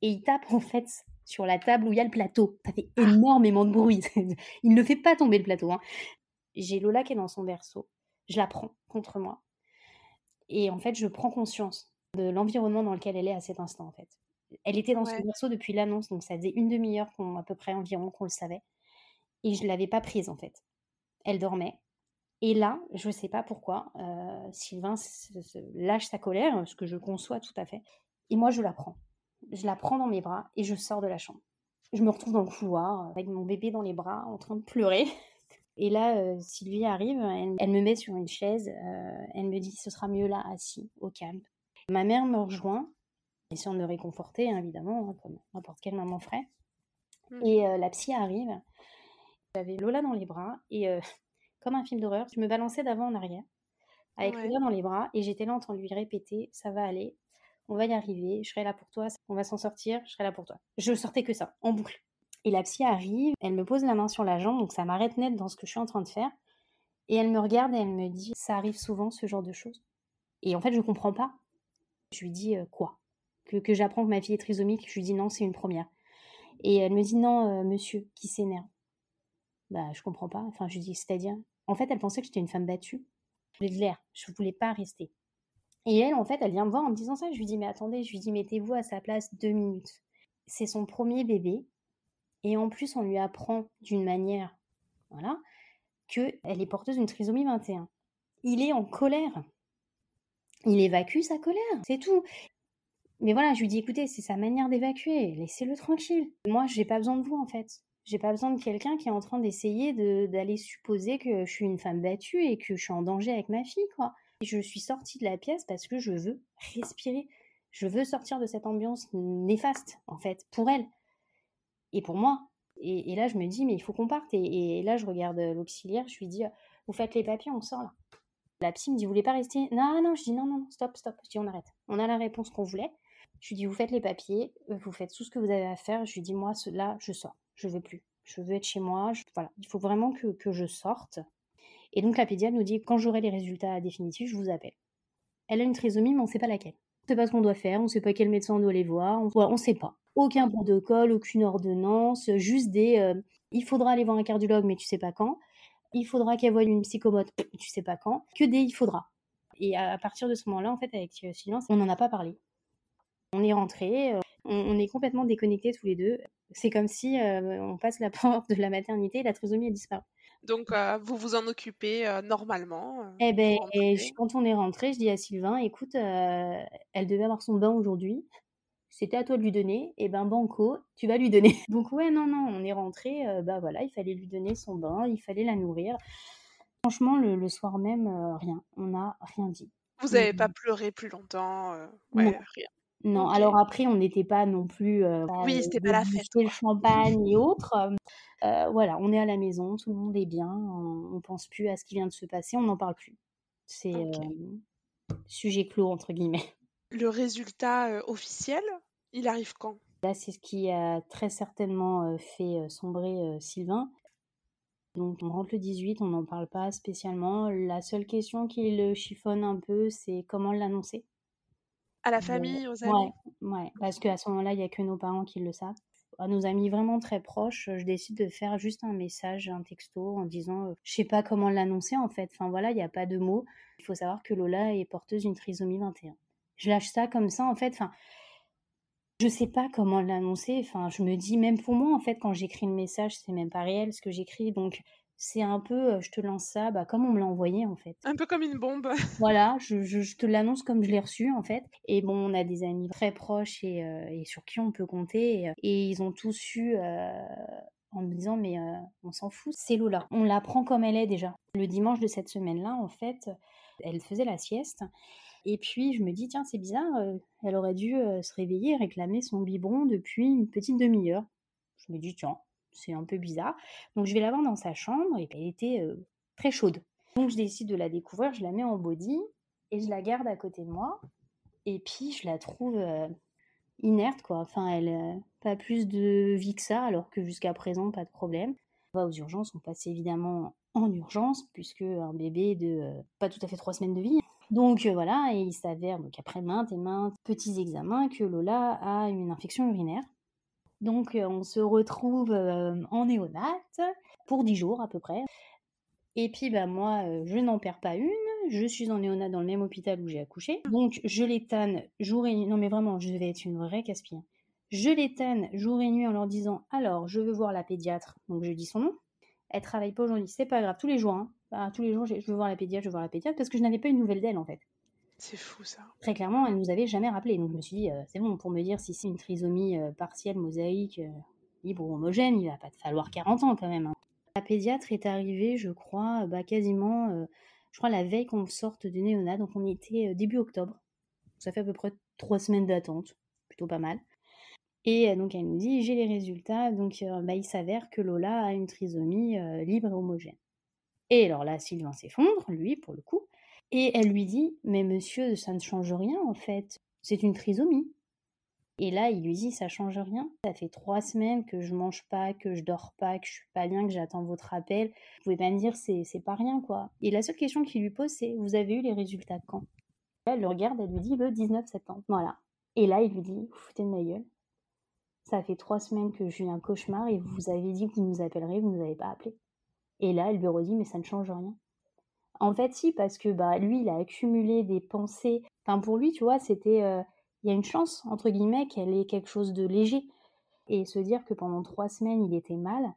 et il tape en fait sur la table où il y a le plateau. Ça fait énormément de bruit. il ne fait pas tomber le plateau. Hein. J'ai Lola qui est dans son berceau. Je la prends contre moi. Et en fait, je prends conscience de l'environnement dans lequel elle est à cet instant en fait. Elle était dans son berceau depuis l'annonce, donc ça faisait une demi-heure qu'on, à peu près environ qu'on le savait. Et je ne l'avais pas prise en fait. Elle dormait. Et là, je ne sais pas pourquoi, euh, Sylvain lâche sa colère, ce que je conçois tout à fait. Et moi, je la prends. Je la prends dans mes bras et je sors de la chambre. Je me retrouve dans le couloir avec mon bébé dans les bras en train de pleurer. Et là, Sylvie arrive, elle, me met sur une chaise, elle me dit ce sera mieux là, assis, au calme. Ma mère me rejoint, essayant de me réconforter, hein, évidemment, hein, comme n'importe quelle maman ferait. Mmh. Et la psy arrive, j'avais Lola dans les bras, et comme un film d'horreur, je me balançais d'avant en arrière, avec Lola dans les bras, et j'étais là en train de lui répéter ça va aller, on va y arriver, je serai là pour toi, on va s'en sortir, je serai là pour toi. Je sortais que ça, en boucle. Et la psy arrive, elle me pose la main sur la jambe, donc ça m'arrête net dans ce que je suis en train de faire. Et elle me regarde et elle me dit Ça arrive souvent ce genre de choses. Et en fait, je ne comprends pas. Je lui dis euh, Quoi? Que, j'apprends que ma fille est trisomique. Je lui dis Non, c'est une première. Et elle me dit Non, euh, monsieur, qui s'énerve? Bah, je comprends pas. Enfin, je dis C'est-à-dire? En fait, elle pensait que j'étais une femme battue. Je voulais de l'air. Je voulais pas rester. Et elle, en fait, elle vient me voir en me disant ça. Je lui dis Mais attendez, je lui dis Mettez-vous à sa place deux minutes. C'est son premier bébé. Et en plus, on lui apprend d'une manière, voilà, qu'elle est porteuse d'une trisomie 21. Il est en colère. Il évacue sa colère, c'est tout. Mais voilà, je lui dis, écoutez, c'est sa manière d'évacuer, laissez-le tranquille. Moi, j'ai pas besoin de vous, en fait. J'ai pas besoin de quelqu'un qui est en train d'essayer d'aller supposer que je suis une femme battue et que je suis en danger avec ma fille, quoi. Je suis sortie de la pièce parce que je veux respirer. Je veux sortir de cette ambiance néfaste, en fait, pour elle et pour moi. Et, là, je me dis, mais il faut qu'on parte. Et, là, je regarde l'auxiliaire, je lui dis, vous faites les papiers, on sort là. La psy me dit, vous voulez pas rester? Non, non, je dis, non, non, stop, stop. Je dis, on arrête. On a la réponse qu'on voulait. Je lui dis, vous faites les papiers, euh, vous faites tout ce que vous avez à faire. Je lui dis, moi, là, je sors. Je veux plus. Je veux être chez moi. voilà, il faut vraiment que, je sorte. Et donc, la pédiatre nous dit, quand j'aurai les résultats définitifs, je vous appelle. Elle a une trisomie, mais on ne sait pas laquelle. On ne sait pas ce qu'on doit faire, on ne sait pas quel médecin on doit aller voir, on ne sait pas. Aucun protocole, aucune ordonnance, juste des euh, il faudra aller voir un cardiologue, mais tu sais pas quand. Il faudra qu'elle voie une psychomote, tu sais pas quand. Que des il faudra. Et à, partir de ce moment-là, en fait, avec euh, Silence, on n'en a pas parlé. On est rentré, euh, on, est complètement déconnectés tous les deux. C'est comme si on passe la porte de la maternité et la trisomie a disparu. Donc, vous vous en occupez normalement Eh ben, quand on est rentré, je dis à Sylvain, écoute, elle devait avoir son bain aujourd'hui c'était à toi de lui donner, et ben banco, tu vas lui donner. Donc ouais, non, non, on est rentré, euh, bah voilà, il fallait lui donner son bain, il fallait la nourrir. Franchement, le, soir même, euh, rien, on n'a rien dit. Vous n'avez pas pleuré plus longtemps euh, ouais, rien. Non, alors après, on n'était pas non plus. oui, c'était pas la fête. le champagne et autres. voilà, on est à la maison, tout le monde est bien, on, ne pense plus à ce qui vient de se passer, on n'en parle plus. C'est sujet clos, entre guillemets. Le résultat officiel, il arrive quand? Là, c'est ce qui a très certainement fait sombrer Sylvain. Donc on rentre le 18, on n'en parle pas spécialement. La seule question qui le chiffonne un peu, c'est comment l'annoncer? À la famille, aux amis? Ouais, parce qu'à ce moment-là, il n'y a que nos parents qui le savent. À nos amis vraiment très proches, je décide de faire juste un message, un texto en disant je sais pas comment l'annoncer en fait. Enfin voilà, il n'y a pas de mots. Il faut savoir que Lola est porteuse d'une trisomie 21 je lâche ça comme ça en fait. Enfin, je sais pas comment l'annoncer. Enfin, je me dis même pour moi en fait quand j'écris le message, c'est même pas réel ce que j'écris. Donc c'est un peu, euh, je te lance ça, bah, comme on me l'a envoyé en fait. Un peu comme une bombe. voilà, je, te l'annonce comme je l'ai reçu en fait. Et bon, on a des amis très proches et, euh, sur qui on peut compter. Et, ils ont tous eu en me disant mais on s'en fout, c'est Lola. On la prend comme elle est déjà. Le dimanche de cette semaine-là, en fait, elle faisait la sieste et puis je me dis, tiens, c'est bizarre, euh, elle aurait dû euh, se réveiller et réclamer son biberon depuis une petite demi-heure. Je me dis, tiens, c'est un peu bizarre. Donc je vais la voir dans sa chambre et elle était euh, très chaude. Donc je décide de la découvrir, je la mets en body et je la garde à côté de moi. Et puis je la trouve inerte, quoi. Enfin, elle pas plus de vie que ça, alors que jusqu'à présent, pas de problème. On va aux urgences, on passe évidemment en urgence, puisque un bébé de pas tout à fait trois semaines de vie, donc euh, voilà, et il s'avère, donc après maintes et maintes petits examens, que Lola a une infection urinaire. Donc euh, on se retrouve euh, en néonate pour 10 jours à peu près. Et puis bah, moi, je n'en perds pas une. Je suis en néonate dans le même hôpital où j'ai accouché. Donc je l'étane jour et nuit. Non mais vraiment, je vais être une vraie casse Je l'étane jour et nuit en leur disant alors je veux voir la pédiatre. Donc je dis son nom. Elle travaille pas aujourd'hui, c'est pas grave, tous les jours. Hein. Bah, tous les jours, je veux voir la pédiatre, je veux voir la pédiatre, parce que je n'avais pas une nouvelle d'elle en fait. C'est fou ça. Très clairement, elle nous avait jamais rappelé. Donc je me suis dit, euh, c'est bon, pour me dire si c'est une trisomie euh, partielle, mosaïque, euh, libre ou homogène, il va pas te falloir 40 ans quand même. Hein. La pédiatre est arrivée, je crois, bah, quasiment, je crois, la veille qu'on sorte du néonat, donc on était début octobre. Ça fait à peu près trois semaines d'attente, plutôt pas mal. Et donc elle nous dit j'ai les résultats, donc bah, il s'avère que Lola a une trisomie libre et homogène. Et alors là, Sylvain s'effondre, lui, pour le coup, et elle lui dit Mais monsieur, ça ne change rien en fait, c'est une trisomie. Et là, il lui dit Ça change rien. Ça fait trois semaines que je mange pas, que je dors pas, que je suis pas bien, que j'attends votre appel. Vous pouvez pas me dire c'est, pas rien quoi. Et la seule question qu'il lui pose, c'est Vous avez eu les résultats quand? Elle le regarde, elle lui dit Le 19 septembre. Voilà. Et là, il lui dit Vous foutez de ma gueule. Ça fait trois semaines que j'ai eu un cauchemar et vous avez dit que vous nous appellerez, vous nous avez pas appelé. Et là, elle lui redit Mais ça ne change rien. En fait, si, parce que bah, lui, il a accumulé des pensées. Enfin, pour lui, tu vois, c'était. Euh, il y a une chance, entre guillemets, qu'elle ait quelque chose de léger. Et se dire que pendant trois semaines, il était mal.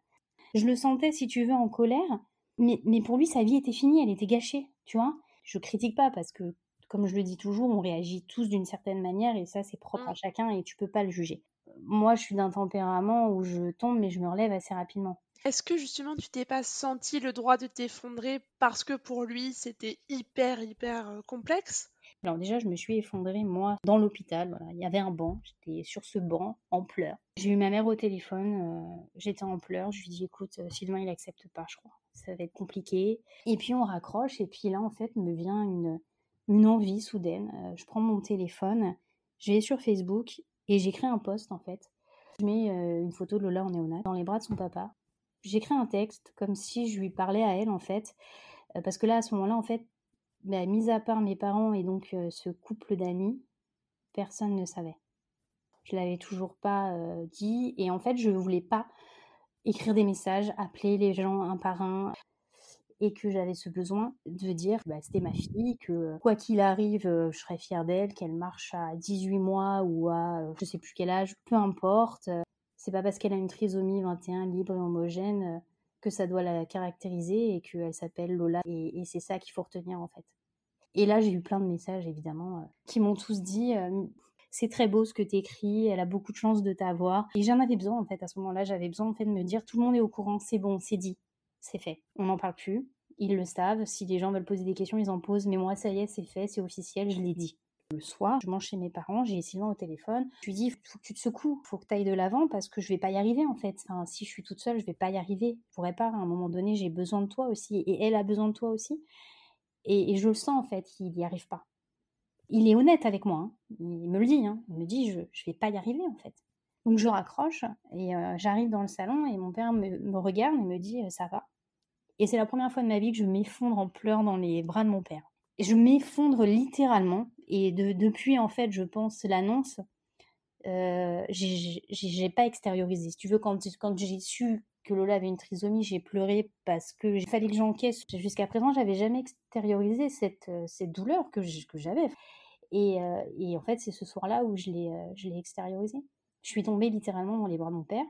Je le sentais, si tu veux, en colère. Mais, mais pour lui, sa vie était finie, elle était gâchée, tu vois. Je critique pas parce que, comme je le dis toujours, on réagit tous d'une certaine manière et ça, c'est propre à mmh. chacun et tu peux pas le juger. Moi, je suis d'un tempérament où je tombe mais je me relève assez rapidement. Est-ce que justement tu t'es pas senti le droit de t'effondrer parce que pour lui c'était hyper hyper complexe? Alors déjà, je me suis effondrée, moi, dans l'hôpital. Il y avait un banc, j'étais sur ce banc, en pleurs. J'ai eu ma mère au téléphone, j'étais en pleurs. Je lui dis, écoute, Sylvain, il accepte pas, je crois. Ça va être compliqué. Et puis on raccroche, et puis là, en fait, me vient une, une envie soudaine. je prends mon téléphone, je vais sur Facebook, et j'écris un post, en fait. Je mets une photo de Lola en néonat dans les bras de son papa j'écris un texte comme si je lui parlais à elle en fait, euh, parce que là à ce moment-là en fait, bah, mis à part mes parents et donc euh, ce couple d'amis, personne ne savait. Je l'avais toujours pas euh, dit et en fait je voulais pas écrire des messages, appeler les gens un par un et que j'avais ce besoin de dire bah, c'était ma fille, que quoi qu'il arrive, je serais fière d'elle, qu'elle marche à 18 mois ou à je sais plus quel âge, peu importe. C'est pas parce qu'elle a une trisomie 21 libre et homogène euh, que ça doit la caractériser et qu'elle s'appelle Lola. Et, c'est ça qu'il faut retenir en fait. Et là, j'ai eu plein de messages évidemment euh, qui m'ont tous dit euh, c'est très beau ce que tu écris, elle a beaucoup de chance de t'avoir. Et j'en avais besoin en fait à ce moment-là, j'avais besoin en fait de me dire tout le monde est au courant, c'est bon, c'est dit, c'est fait. On n'en parle plus, ils le savent. Si les gens veulent poser des questions, ils en posent. Mais moi, ça y est, c'est fait, c'est officiel, je l'ai dit. Le soir, je mange chez mes parents, j'ai Sylvain au téléphone. Je lui dis, faut que tu te secoues, faut que tu ailles de l'avant parce que je vais pas y arriver en fait. Si je suis toute seule, je vais pas y arriver. Je pourrais pas, à un moment donné, j'ai besoin de toi aussi et elle a besoin de toi aussi. Et, je le sens en fait, il n'y arrive pas. Il est honnête avec moi, hein. il me le dit, hein. il me dit, je, je vais pas y arriver en fait. Donc je raccroche et euh, j'arrive dans le salon et mon père me, regarde et me dit, ça va? Et c'est la première fois de ma vie que je m'effondre en pleurs dans les bras de mon père. Je m'effondre littéralement et depuis, en fait, je pense, l'annonce, euh, j'ai pas extériorisé. Si tu veux, quand, j'ai su que Lola avait une trisomie, j'ai pleuré parce que il fallait que j'encaisse. Jusqu'à présent, j'avais jamais extériorisé cette, euh, cette douleur que j'avais. Et, euh, et, en fait, c'est ce soir-là où je l'ai euh, extériorisé. Je suis tombée littéralement dans les bras de mon père.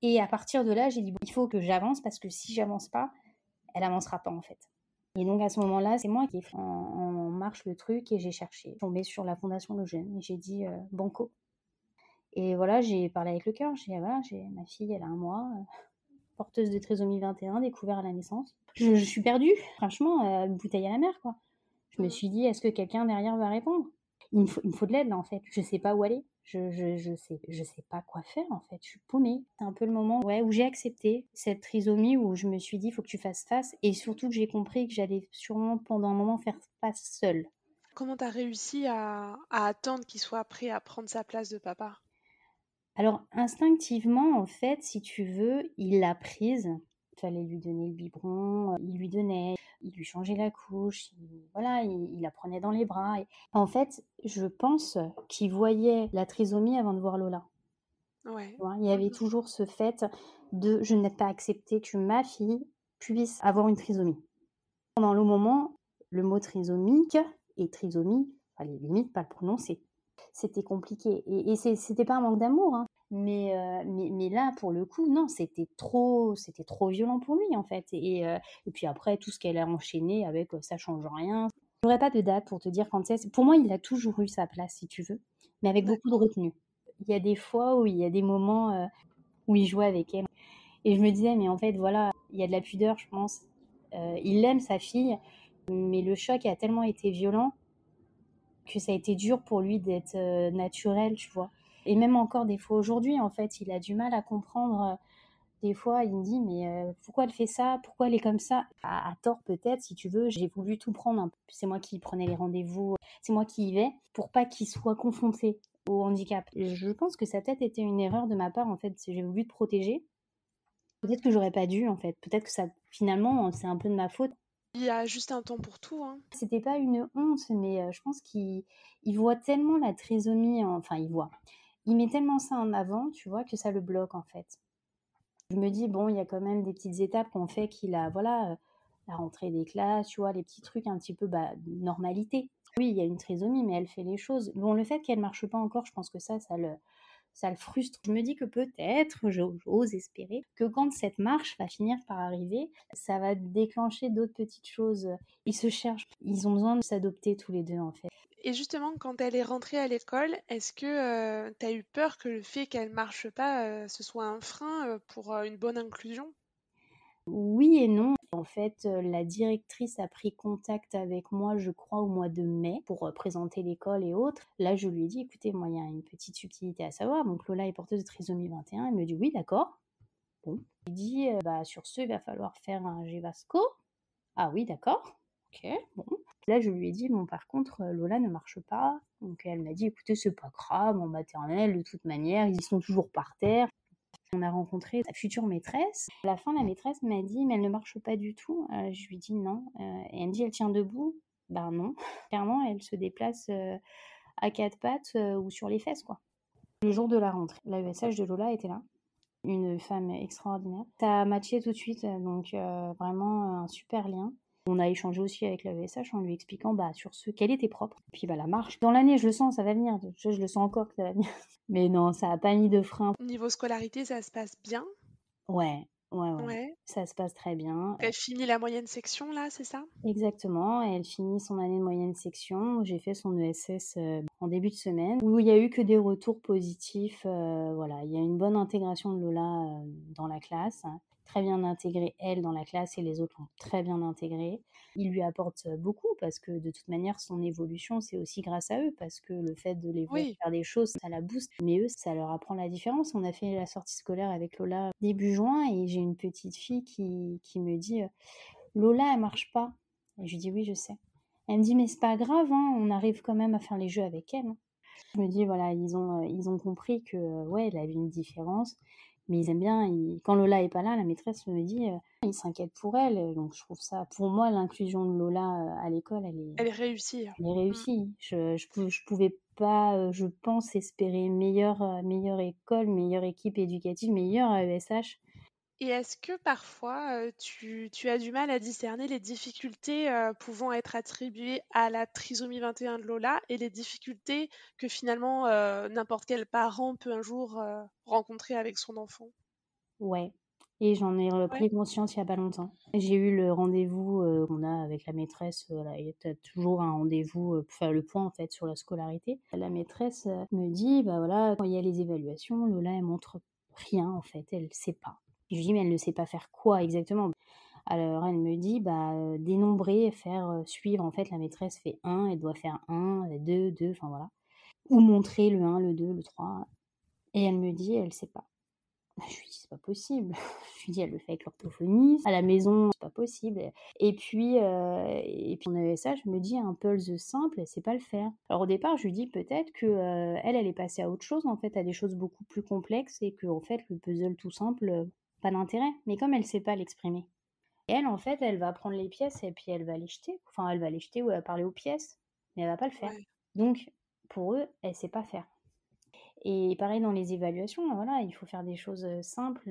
Et à partir de là, j'ai dit, bon, il faut que j'avance parce que si j'avance pas, elle avancera pas en fait. Et donc à ce moment-là, c'est moi qui ai fait en, marche le truc et j'ai cherché. Tombé sur la Fondation Le Jeune et j'ai dit euh, Banco. Et voilà, j'ai parlé avec le cœur. J'ai dit, voilà, j'ai ma fille, elle a un mois, euh, porteuse de trisomie 21, découvert à la naissance. Je, suis perdue, franchement, euh, bouteille à la mer, quoi. Je me suis dit, est-ce que quelqu'un derrière va répondre? Il me, faut, il me faut de l'aide, là, en fait. Je sais pas où aller je, je, je, sais, je sais pas quoi faire en fait. Je suis paumée. C'est un peu le moment ouais, où j'ai accepté cette trisomie, où je me suis dit, il faut que tu fasses face. Et surtout que j'ai compris que j'allais sûrement pendant un moment faire face seule. Comment tu as réussi à, à attendre qu'il soit prêt à prendre sa place de papa? Alors instinctivement, en fait, si tu veux, il l'a prise. Il fallait lui donner le biberon, il lui donnait il lui changeait la couche, il, voilà, il, la prenait dans les bras. Et... En fait, je pense qu'il voyait la trisomie avant de voir Lola. Ouais. il y avait toujours ce fait de je n'ai pas accepté que ma fille puisse avoir une trisomie. Pendant le moment, le mot trisomique et trisomie, fallait limite pas le prononcer. C'était compliqué. Et, et c'était pas un manque d'amour. Hein. Mais, euh, mais, mais, là, pour le coup, non, c'était trop, c'était trop violent pour lui, en fait. Et, euh, et puis après, tout ce qu'elle a enchaîné avec euh, ça change rien. J'aurais pas de date pour te dire quand c'est. Pour moi, il a toujours eu sa place, si tu veux, mais avec beaucoup de retenue. Il y a des fois où il y a des moments où il jouait avec elle. Et je me disais, mais en fait, voilà, il y a de la pudeur, je pense. Il aime sa fille, mais le choc a tellement été violent que ça a été dur pour lui d'être naturel, tu vois. Et même encore des fois aujourd'hui, en fait, il a du mal à comprendre. Euh, des fois, il me dit, mais euh, pourquoi elle fait ça? Pourquoi elle est comme ça? À, tort peut-être, si tu veux. J'ai voulu tout prendre. C'est moi qui prenais les rendez-vous, c'est moi qui y vais, pour pas qu'il soit confronté au handicap. Je pense que sa tête était une erreur de ma part, en fait. J'ai voulu te protéger. Peut-être que j'aurais pas dû, en fait. Peut-être que ça, finalement, c'est un peu de ma faute. Il y a juste un temps pour tout. Hein. C'était pas une honte, mais euh, je pense qu'il voit tellement la trisomie, enfin il voit, il met tellement ça en avant, tu vois, que ça le bloque en fait. Je me dis bon, il y a quand même des petites étapes qu'on fait qu'il a, voilà, euh, la rentrée des classes, tu vois, les petits trucs un petit peu bah, normalité. Oui, il y a une trisomie, mais elle fait les choses. Bon, le fait qu'elle marche pas encore, je pense que ça, ça le, ça le frustre. Je me dis que peut-être, j'ose espérer, que quand cette marche va finir par arriver, ça va déclencher d'autres petites choses. Ils se cherchent, ils ont besoin de s'adopter tous les deux en fait. Et justement, quand elle est rentrée à l'école, est-ce que euh, tu as eu peur que le fait qu'elle marche pas, euh, ce soit un frein euh, pour une bonne inclusion? Oui et non. En fait, la directrice a pris contact avec moi, je crois, au mois de mai pour présenter l'école et autres. Là, je lui ai dit, écoutez, moi, il y a une petite subtilité à savoir. Donc, Lola est porteuse de trisomie 21. Elle me dit, oui, d'accord. Bon. Il dit, bah, sur ce, il va falloir faire un Gevasco. Ah oui, d'accord. Ok, bon. Là, je lui ai dit, bon, par contre, Lola ne marche pas. Donc, elle m'a dit, écoutez, c'est pas grave, en maternelle, de toute manière, ils sont toujours par terre. On a rencontré sa future maîtresse. À la fin, la maîtresse m'a dit, mais elle ne marche pas du tout. Euh, je lui dis non. Euh, et elle me dit, elle tient debout Ben non. Clairement, elle se déplace euh, à quatre pattes ou sur les fesses, quoi. Le jour de la rentrée, l'AESH de Lola était là. Une femme extraordinaire. Ça a matché tout de suite, donc vraiment un super lien. On a échangé aussi avec la VSH en lui expliquant bah, sur ce qu'elle était propre. Puis bah, la marche. Dans l'année, je le sens, ça va venir. Je, je le sens encore que ça va venir. Mais non, ça n'a pas mis de frein. Niveau scolarité, ça se passe bien? Ouais, Ouais, ouais, Ça se passe très bien. Elle finit la moyenne section, là, c'est ça? Exactement. Elle finit son année de moyenne section. J'ai fait son ESS euh, en début de semaine, où il y a eu que des retours positifs. Euh, voilà, il y a une bonne intégration de Lola euh, dans la classe très bien intégré elle dans la classe et les autres l'ont très bien intégré. Il lui apporte beaucoup parce que de toute manière son évolution c'est aussi grâce à eux parce que le fait de les voir faire des choses ça la booste mais eux ça leur apprend la différence. On a fait la sortie scolaire avec Lola début juin et j'ai une petite fille qui, qui me dit Lola elle marche pas et je lui dis oui je sais. Elle me dit mais c'est pas grave hein, on arrive quand même à faire les jeux avec elle. Hein. Je me dis voilà ils ont ils ont compris que ouais elle avait une différence mais ils aiment bien. Quand Lola est pas là, la maîtresse me dit, euh, ils s'inquiètent pour elle. Donc je trouve ça, pour moi, l'inclusion de Lola euh, à l'école, elle est, elle est réussie. Elle est réussie. Je, je, je, pouvais pas, euh, je pense, espérer meilleure, meilleure école, meilleure équipe éducative, meilleure AESH et est-ce que parfois tu, as du mal à discerner les difficultés pouvant être attribuées à la trisomie 21 de Lola et les difficultés que finalement n'importe quel parent peut un jour rencontrer avec son enfant? Ouais, et j'en ai pris conscience il n'y a pas longtemps. J'ai eu le rendez-vous qu'on a avec la maîtresse. il y a toujours un rendez-vous pour faire le point en fait sur la scolarité. La maîtresse me dit, bah voilà, quand il y a les évaluations, Lola elle montre rien en fait, elle ne sait pas. Je lui dis, mais elle ne sait pas faire quoi exactement Alors elle me dit, bah, dénombrer, faire suivre. En fait, la maîtresse fait 1, elle doit faire 1, 2, 2, enfin voilà. Ou montrer le 1, le 2, le 3. Et elle me dit, elle ne sait pas. Bah, je lui dis, c'est pas possible. Je lui dis, elle le fait avec l'orthophoniste. À la maison, c'est pas possible. Et puis, euh, et puis on avait ça, je me dis, un pulse simple, elle sait pas le faire. Alors au départ, je lui dis peut-être que elle, elle est passée à autre chose, en fait, à des choses beaucoup plus complexes et que, en fait, le puzzle tout simple, pas d'intérêt. Mais comme elle sait pas l'exprimer, elle, en fait, elle va prendre les pièces et puis elle va les jeter. Enfin, elle va les jeter ou elle va parler aux pièces, mais elle va pas le faire. Donc, pour eux, elle sait pas faire. Et pareil dans les évaluations, voilà, il faut faire des choses simples.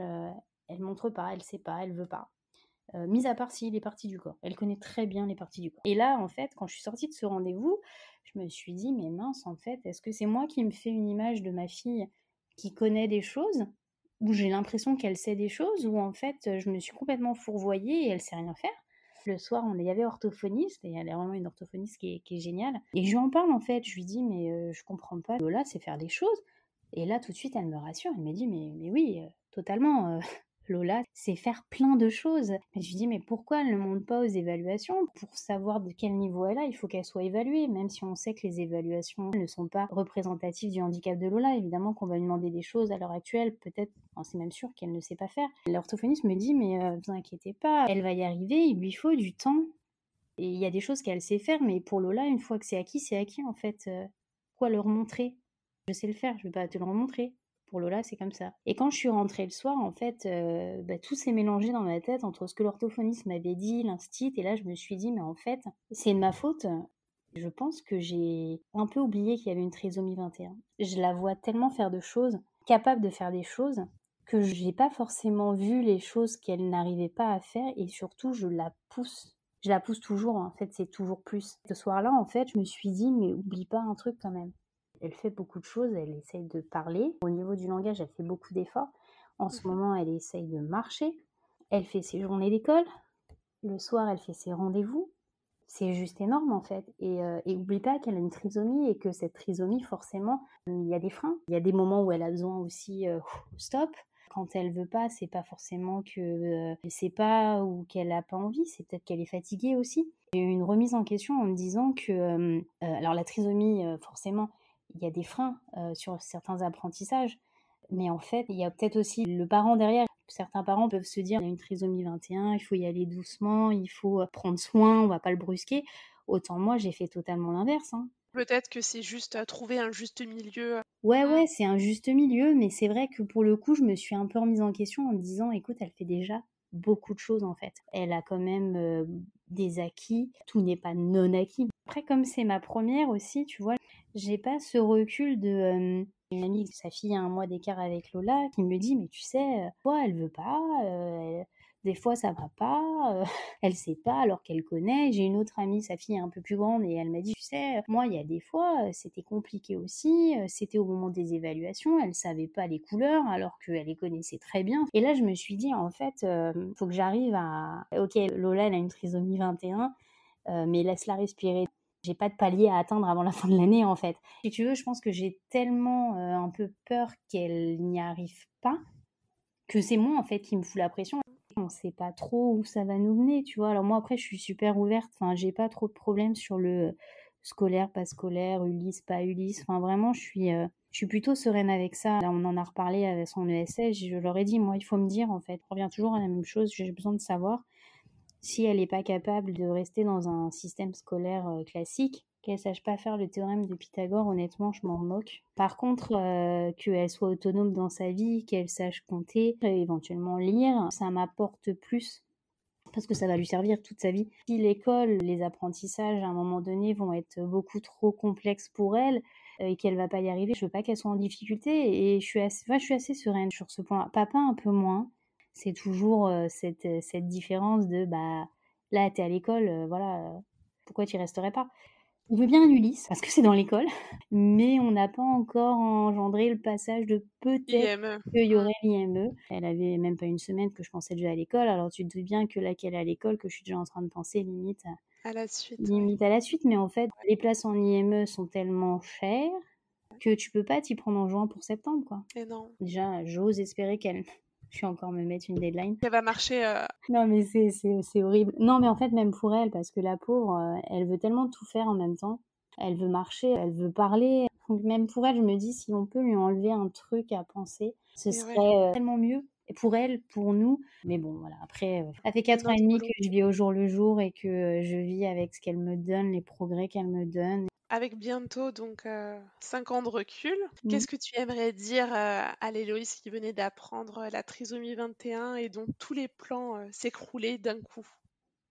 Elle montre pas, elle sait pas, elle veut pas. Euh, mis à part si les parties du corps. Elle connaît très bien les parties du corps. Et là, en fait, quand je suis sortie de ce rendez-vous, je me suis dit, mais mince, en fait, est-ce que c'est moi qui me fais une image de ma fille qui connaît des choses où j'ai l'impression qu'elle sait des choses, où en fait je me suis complètement fourvoyée et elle sait rien faire. Le soir, on, y avait orthophoniste, et elle est vraiment une orthophoniste qui est, géniale. Et je lui en parle en fait, je lui dis, mais je comprends pas, Lola, c'est faire des choses. Et là, tout de suite, elle me rassure, elle me dit, mais, mais oui, totalement. Lola c'est faire plein de choses. je lui dis, mais pourquoi elle ne monte pas aux évaluations? Pour savoir de quel niveau elle a, il faut qu'elle soit évaluée, même si on sait que les évaluations ne sont pas représentatives du handicap de Lola. Évidemment qu'on va lui demander des choses à l'heure actuelle, peut-être, c'est même sûr qu'elle ne sait pas faire. L'orthophoniste me dit, mais euh, vous inquiétez pas, elle va y arriver, il lui faut du temps. Et il y a des choses qu'elle sait faire, mais pour Lola, une fois que c'est acquis, c'est acquis en fait. Euh, quoi leur montrer? Je sais le faire, je ne vais pas te le remontrer pour Lola, c'est comme ça. Et quand je suis rentrée le soir, en fait, euh, bah, tout s'est mélangé dans ma tête entre ce que l'orthophoniste m'avait dit, l'instit, et là, je me suis dit, mais en fait, c'est de ma faute. Je pense que j'ai un peu oublié qu'il y avait une trisomie 21. Je la vois tellement faire de choses, capable de faire des choses, que je n'ai pas forcément vu les choses qu'elle n'arrivait pas à faire, et surtout, je la pousse. Je la pousse toujours, en fait, c'est toujours plus. Ce soir-là, en fait, je me suis dit, mais oublie pas un truc quand même. Elle fait beaucoup de choses, elle essaye de parler. Au niveau du langage, elle fait beaucoup d'efforts. En ce mmh moment, elle essaye de marcher. Elle fait ses journées d'école. Le soir, elle fait ses rendez-vous. C'est juste énorme en fait. Et, euh, oublie pas qu'elle a une trisomie et que cette trisomie, forcément, il y a des freins. Il y a des moments où elle a besoin aussi euh, stop. Quand elle veut pas, c'est pas forcément que euh, sait pas ou qu'elle a pas envie. C'est peut-être qu'elle est fatiguée aussi. J'ai eu une remise en question en me disant que, alors la trisomie, forcément, il y a des freins sur certains apprentissages. Mais en fait, il y a peut-être aussi le parent derrière. Certains parents peuvent se dire, il y a une trisomie 21, il faut y aller doucement, il faut prendre soin, on va pas le brusquer. Autant moi, j'ai fait totalement l'inverse. Hein. Peut-être que c'est juste à trouver un juste milieu. Ouais, mmh. ouais, c'est un juste milieu, mais c'est vrai que pour le coup, je me suis un peu remise en question en me disant, écoute, elle fait déjà beaucoup de choses en fait. Elle a quand même des acquis, tout n'est pas non acquis. Après, comme c'est ma première aussi, tu vois, j'ai pas ce recul de une amie, sa fille a un mois d'écart avec Lola, qui me dit mais tu sais, quoi, elle veut pas, des fois ça va pas, elle sait pas alors qu'elle connaît. J'ai une autre amie, sa fille est un peu plus grande et elle m'a dit tu sais, moi il y a des fois c'était compliqué aussi, c'était au moment des évaluations, elle savait pas les couleurs alors qu'elle les connaissait très bien. Et là je me suis dit en fait, faut que j'arrive à, ok Lola elle a une trisomie 21. mais laisse-la respirer j'ai pas de palier à atteindre avant la fin de l'année en fait. Si tu veux, je pense que j'ai tellement euh, un peu peur qu'elle n'y arrive pas que c'est moi en fait qui me fout la pression. On sait pas trop où ça va nous mener, tu vois. Alors moi après je suis super ouverte, enfin j'ai pas trop de problèmes sur le scolaire, pas scolaire, Ulysse, pas Ulysse. Enfin vraiment je suis euh, plutôt sereine avec ça. On en a reparlé avec son ESS. Je leur ai dit, moi, il faut me dire, en fait. On revient toujours à la même chose. J'ai besoin de savoir si elle n'est pas capable de rester dans un système scolaire euh, classique, qu'elle sache pas faire le théorème de Pythagore, honnêtement, je m'en moque. Par contre, euh, qu'elle soit autonome dans sa vie, qu'elle sache compter, euh, éventuellement lire, ça m'apporte plus parce que ça va lui servir toute sa vie. Si l'école, les apprentissages à un moment donné vont être beaucoup trop complexes pour elle et qu'elle va pas y arriver, je veux pas qu'elle soit en difficulté et je suis assez, sereine sur ce point-là. Papa un peu moins, c'est toujours cette, cette, différence de bah là t'es à l'école, voilà, pourquoi tu resterais pas? On veut bien un Ulysse parce que c'est dans l'école, mais on n'a pas encore engendré le passage de peut-être qu'il y aurait l'IME. Elle avait même pas une semaine que je pensais déjà à l'école, alors tu te dis bien que là qu'elle est à l'école, que je suis déjà en train de penser limite à la suite. Limite à la suite, mais en fait les places en IME sont tellement chères que tu peux pas t'y prendre en juin pour septembre quoi. Et non. Déjà, j'ose espérer qu'elle je vais encore me mettre une deadline. Ça va marcher. Euh. Non, mais c'est horrible. Non, mais en fait, même pour elle, parce que la pauvre, euh, elle veut tellement tout faire en même temps. Elle veut marcher, elle veut parler. Donc, même pour elle, je me dis, si on peut lui enlever un truc à penser, ce serait euh, tellement mieux pour elle, pour nous. Mais bon, voilà. Après, ça fait quatre ans et demi que je vis au jour le jour et que je vis avec ce qu'elle me donne, les progrès qu'elle me donne. Avec bientôt donc 5 ans de recul, mmh. qu'est-ce que tu aimerais dire à l'Héloïse qui venait d'apprendre la trisomie 21 et dont tous les plans s'écroulaient d'un coup?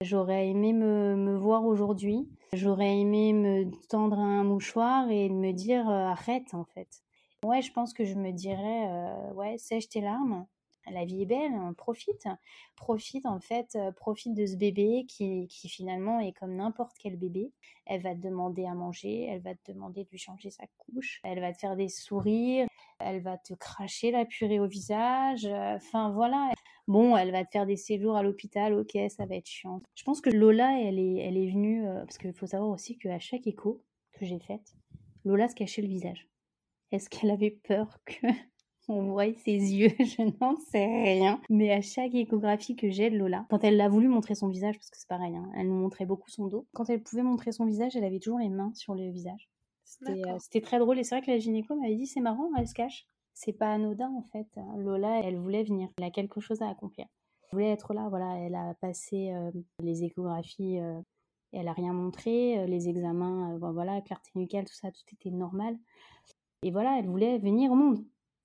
J'aurais aimé me, me voir aujourd'hui. J'aurais aimé me tendre un mouchoir et me dire arrête en fait. Ouais, je pense que je me dirais ouais, sèche tes larmes la vie est belle, hein, profite, profite en fait, euh, profite de ce bébé qui, qui finalement est comme n'importe quel bébé. Elle va te demander à manger, elle va te demander de lui changer sa couche, elle va te faire des sourires, elle va te cracher la purée au visage, euh, enfin voilà. Bon, elle va te faire des séjours à l'hôpital, ok, ça va être chiant. Je pense que Lola, elle est, elle est venue, euh, parce qu'il faut savoir aussi qu'à chaque écho que j'ai faite, Lola se cachait le visage. Est-ce qu'elle avait peur que on voit ses yeux, je n'en sais rien. Mais à chaque échographie que j'ai de Lola, quand elle a voulu montrer son visage, parce que c'est pareil, hein, elle nous montrait beaucoup son dos, quand elle pouvait montrer son visage, elle avait toujours les mains sur le visage. C'était très drôle et c'est vrai que la gynéco m'avait dit c'est marrant, elle se cache. C'est pas anodin en fait. Lola, elle voulait venir, elle a quelque chose à accomplir. Elle voulait être là, voilà, elle a passé les échographies elle a rien montré, euh, les examens, euh, voilà, clarté nucale, tout ça, tout était normal. Et voilà, elle voulait venir au monde,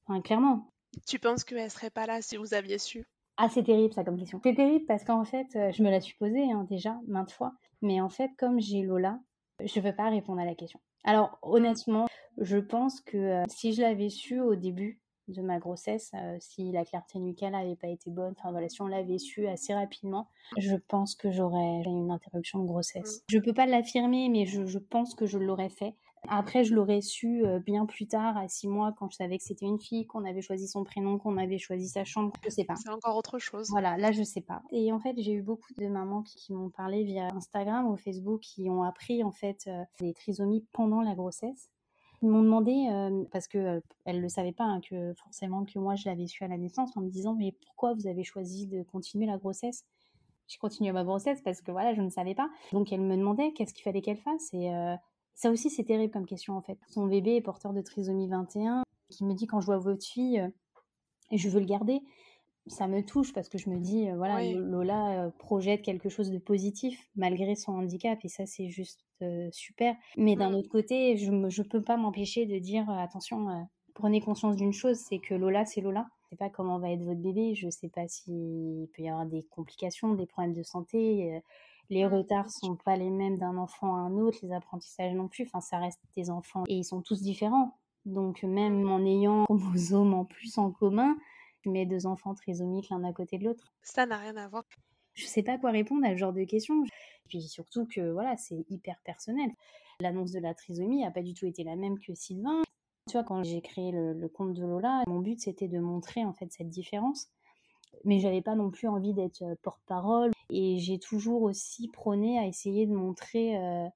enfin, clairement. Tu penses qu'elle serait pas là si vous aviez su? Ah, c'est terrible ça comme question. C'est terrible parce qu'en fait, euh, je me la suis posée hein, déjà maintes fois, mais en fait, comme j'ai Lola, je ne veux pas répondre à la question. Alors honnêtement, je pense que si je l'avais su au début, de ma grossesse, euh, si la clarté nucale n'avait pas été bonne, enfin voilà, si on l'avait su assez rapidement, je pense que j'aurais eu une interruption de grossesse. Mm. Je peux pas l'affirmer, mais je, pense que je l'aurais fait. Après, je l'aurais su euh, bien plus tard, à six mois, quand je savais que c'était une fille, qu'on avait choisi son prénom, qu'on avait choisi sa chambre. Je sais pas. C'est encore autre chose. Voilà, là, je sais pas. Et en fait, j'ai eu beaucoup de mamans qui, m'ont parlé via Instagram ou Facebook, qui ont appris en fait euh, des trisomies pendant la grossesse. Ils m'ont demandé, parce qu'elles ne le savaient pas, hein, que forcément que moi je l'avais su à la naissance, en me disant mais pourquoi vous avez choisi de continuer la grossesse? J'ai continué ma grossesse parce que voilà, je ne savais pas. Donc elles me demandaient qu'est-ce qu'il fallait qu'elle fasse. Et ça aussi c'est terrible comme question en fait. Son bébé est porteur de trisomie 21, qui me dit quand je vois votre fille, et je veux le garder ça me touche parce que je me dis, voilà, Lola projette quelque chose de positif malgré son handicap et ça, c'est juste super. Mais d'un mmh. autre côté, je ne peux pas m'empêcher de dire, attention, prenez conscience d'une chose, c'est que Lola, c'est Lola. Je sais pas comment va être votre bébé, je sais pas s'il peut y avoir des complications, des problèmes de santé. les mmh, retards sont pas les mêmes d'un enfant à un autre, les apprentissages non plus. Enfin, ça reste des enfants et ils sont tous différents. Donc, même en ayant chromosomes en plus en commun, mes deux enfants trisomiques l'un à côté de l'autre. Ça n'a rien à voir. Je sais pas quoi répondre à ce genre de questions. Puis surtout que voilà, c'est hyper personnel. L'annonce de la trisomie n'a pas du tout été la même que Sylvain. Tu vois, quand j'ai créé le, compte de Lola, mon but c'était de montrer en fait cette différence. Mais j'avais pas non plus envie d'être euh, porte-parole. Et j'ai toujours aussi prôné à essayer de montrer euh,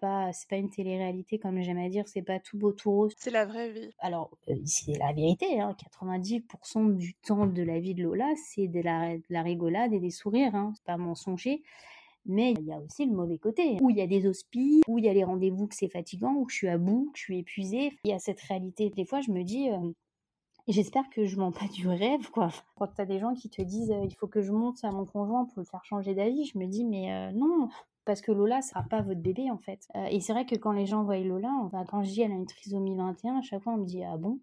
pas, c'est pas une télé-réalité comme j'aime à dire, c'est pas tout beau tout rose. C'est la vraie vie. Alors, euh, c'est la vérité, hein, 90% du temps de la vie de Lola, c'est de la, rigolade et des sourires, hein, c'est pas mensonger. Mais il y a aussi le mauvais côté, où il y a des hospices, où il y a les rendez-vous que c'est fatigant, où je suis à bout, que je suis épuisée. Il y a cette réalité. Des fois, je me dis, euh, J'espère que je mens pas du rêve, quoi. Quand tu as des gens qui te disent euh, il faut que je monte à mon conjoint pour le faire changer d'avis, je me dis mais non, parce que Lola sera pas votre bébé en fait. Euh, et c'est vrai que quand les gens voient Lola, quand je dis elle a une trisomie 21, à chaque fois on me dit ah bon?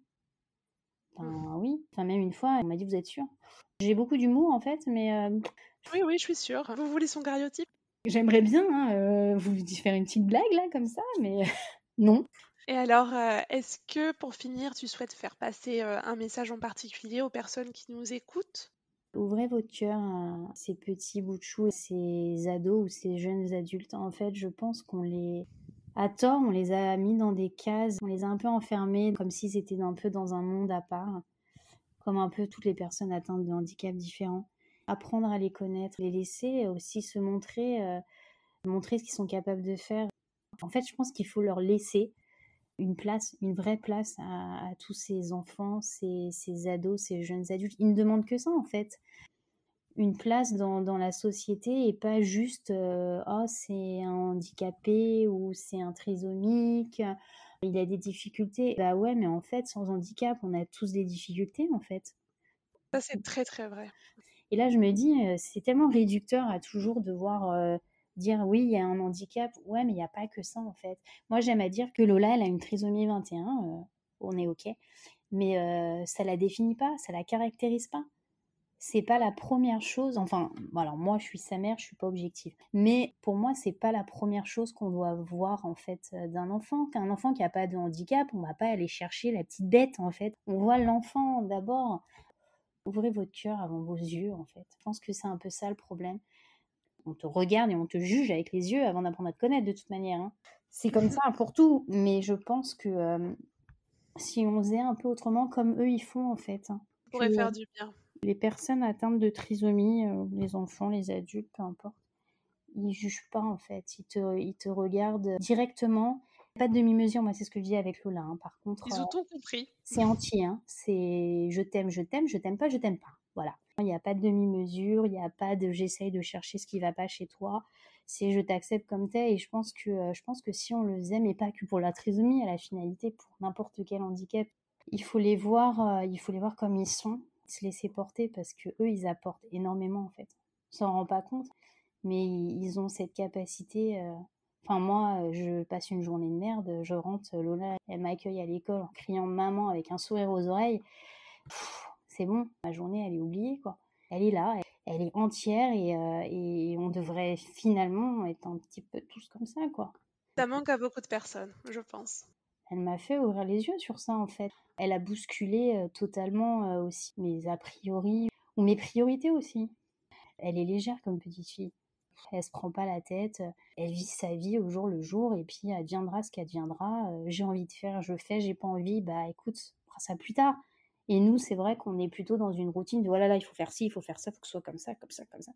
Ben oui. Enfin même une fois, on m'a dit vous êtes sûr J'ai beaucoup d'humour en fait, mais euh, oui oui je suis sûre. Vous voulez son cariotype J'aimerais bien hein, euh, vous faire une petite blague là comme ça, mais non. Et alors, est-ce que pour finir, tu souhaites faire passer un message en particulier aux personnes qui nous écoutent? Ouvrez votre cœur à ces petits bouts de chou, ces ados ou ces jeunes adultes. En fait, je pense qu'on les... À tort, on les a mis dans des cases, on les a un peu enfermés comme s'ils étaient un peu dans un monde à part, comme un peu toutes les personnes atteintes de handicaps différents. Apprendre à les connaître, les laisser aussi se montrer, euh, montrer ce qu'ils sont capables de faire. En fait, je pense qu'il faut leur laisser une place, une vraie place à, tous ces enfants, ces, ados, ces jeunes adultes. Ils ne demandent que ça en fait. Une place dans, dans la société et pas juste euh, oh c'est un handicapé ou c'est un trisomique, il a des difficultés. Bah ouais, mais en fait sans handicap on a tous des difficultés en fait. Ça c'est très très vrai. Et là je me dis c'est tellement réducteur à toujours devoir dire oui, il y a un handicap. Ouais, mais il n'y a pas que ça en fait. Moi, j'aime à dire que Lola, elle a une trisomie 21. Euh, on est OK. Mais euh, ça la définit pas, ça la caractérise pas. C'est pas la première chose. Enfin, alors moi, je suis sa mère, je suis pas objective. Mais pour moi, c'est pas la première chose qu'on doit voir en fait d'un enfant. Qu'un enfant qui a pas de handicap, on va pas aller chercher la petite bête en fait. On voit l'enfant d'abord. Ouvrez votre cœur avant vos yeux en fait. Je pense que c'est un peu ça le problème on te regarde et on te juge avec les yeux avant d'apprendre à te connaître de toute manière. Hein. C'est comme ça pour tout, mais je pense que euh, si on faisait un peu autrement, comme eux ils font en fait. Hein, pourrait faire du bien. Les personnes atteintes de trisomie, euh, les enfants, les adultes, peu importe, ils jugent pas en fait. Ils te, ils te regardent directement Pas de demi-mesure, moi c'est ce que je dis avec Lola. Hein. Par contre, ils ont tout compris. C'est entier. Hein. C'est je t'aime, je t'aime, je t'aime pas, je t'aime pas. Voilà. Il n'y a pas de demi-mesure, il n'y a pas de j'essaye de chercher ce qui va pas chez toi. C'est je t'accepte comme t'es et je pense que je pense que si on le faisait, mais pas que pour la trisomie, à la finalité, pour n'importe quel handicap, il faut les voir, il faut les voir comme ils sont, se laisser porter parce que eux ils apportent énormément en fait. On s'en rend pas compte, mais ils ont cette capacité. Enfin, moi, je passe une journée de merde, je rentre, Lola, elle m'accueille à l'école en criant maman avec un sourire aux oreilles. C'est bon, ma journée, elle est oubliée, quoi. Elle est là, elle, est entière et, on devrait finalement être un petit peu tous comme ça, quoi. Ça manque à beaucoup de personnes, je pense. Elle m'a fait ouvrir les yeux sur ça, en fait. Elle a bousculé totalement aussi mes a priori, ou mes priorités aussi. Elle est légère comme petite fille. Elle se prend pas la tête, elle vit sa vie au jour le jour et puis adviendra ce qu'adviendra. J'ai envie de faire, je fais, j'ai pas envie, bah écoute, on fera ça plus tard. Et nous, c'est vrai qu'on est plutôt dans une routine de voilà, là, il faut faire ci, il faut faire ça, il faut que ce soit comme ça, comme ça, comme ça.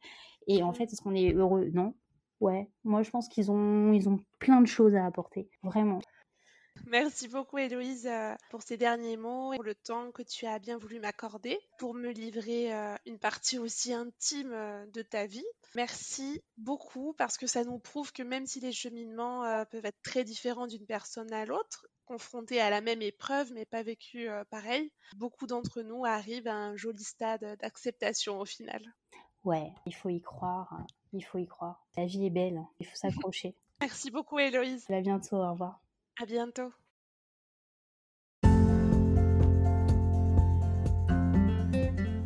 Et en fait, est-ce qu'on est heureux? Non. Ouais, moi je pense qu'ils ont, ils ont plein de choses à apporter, vraiment. Merci beaucoup Héloïse euh, pour ces derniers mots et pour le temps que tu as bien voulu m'accorder pour me livrer euh, une partie aussi intime euh, de ta vie. Merci beaucoup parce que ça nous prouve que même si les cheminements peuvent être très différents d'une personne à l'autre, confrontés à la même épreuve mais pas vécus pareil, beaucoup d'entre nous arrivent à un joli stade d'acceptation au final. Ouais, il faut y croire, hein. il faut y croire. La vie est belle, il faut s'accrocher. Merci beaucoup Héloïse. À bientôt, au revoir. À bientôt.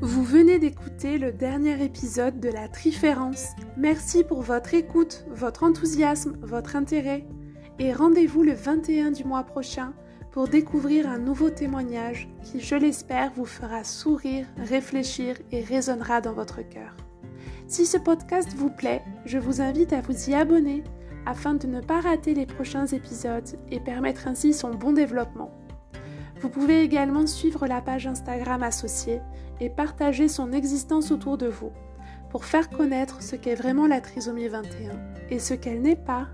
Vous venez d'écouter le dernier épisode de la Triférence. Merci pour votre écoute, votre enthousiasme, votre intérêt. Et rendez-vous le 21 du mois prochain pour découvrir un nouveau témoignage qui, je l'espère, vous fera sourire, réfléchir et résonnera dans votre cœur. Si ce podcast vous plaît, je vous invite à vous y abonner afin de ne pas rater les prochains épisodes et permettre ainsi son bon développement. Vous pouvez également suivre la page Instagram associée et partager son existence autour de vous pour faire connaître ce qu'est vraiment la trisomie 21 et ce qu'elle n'est pas.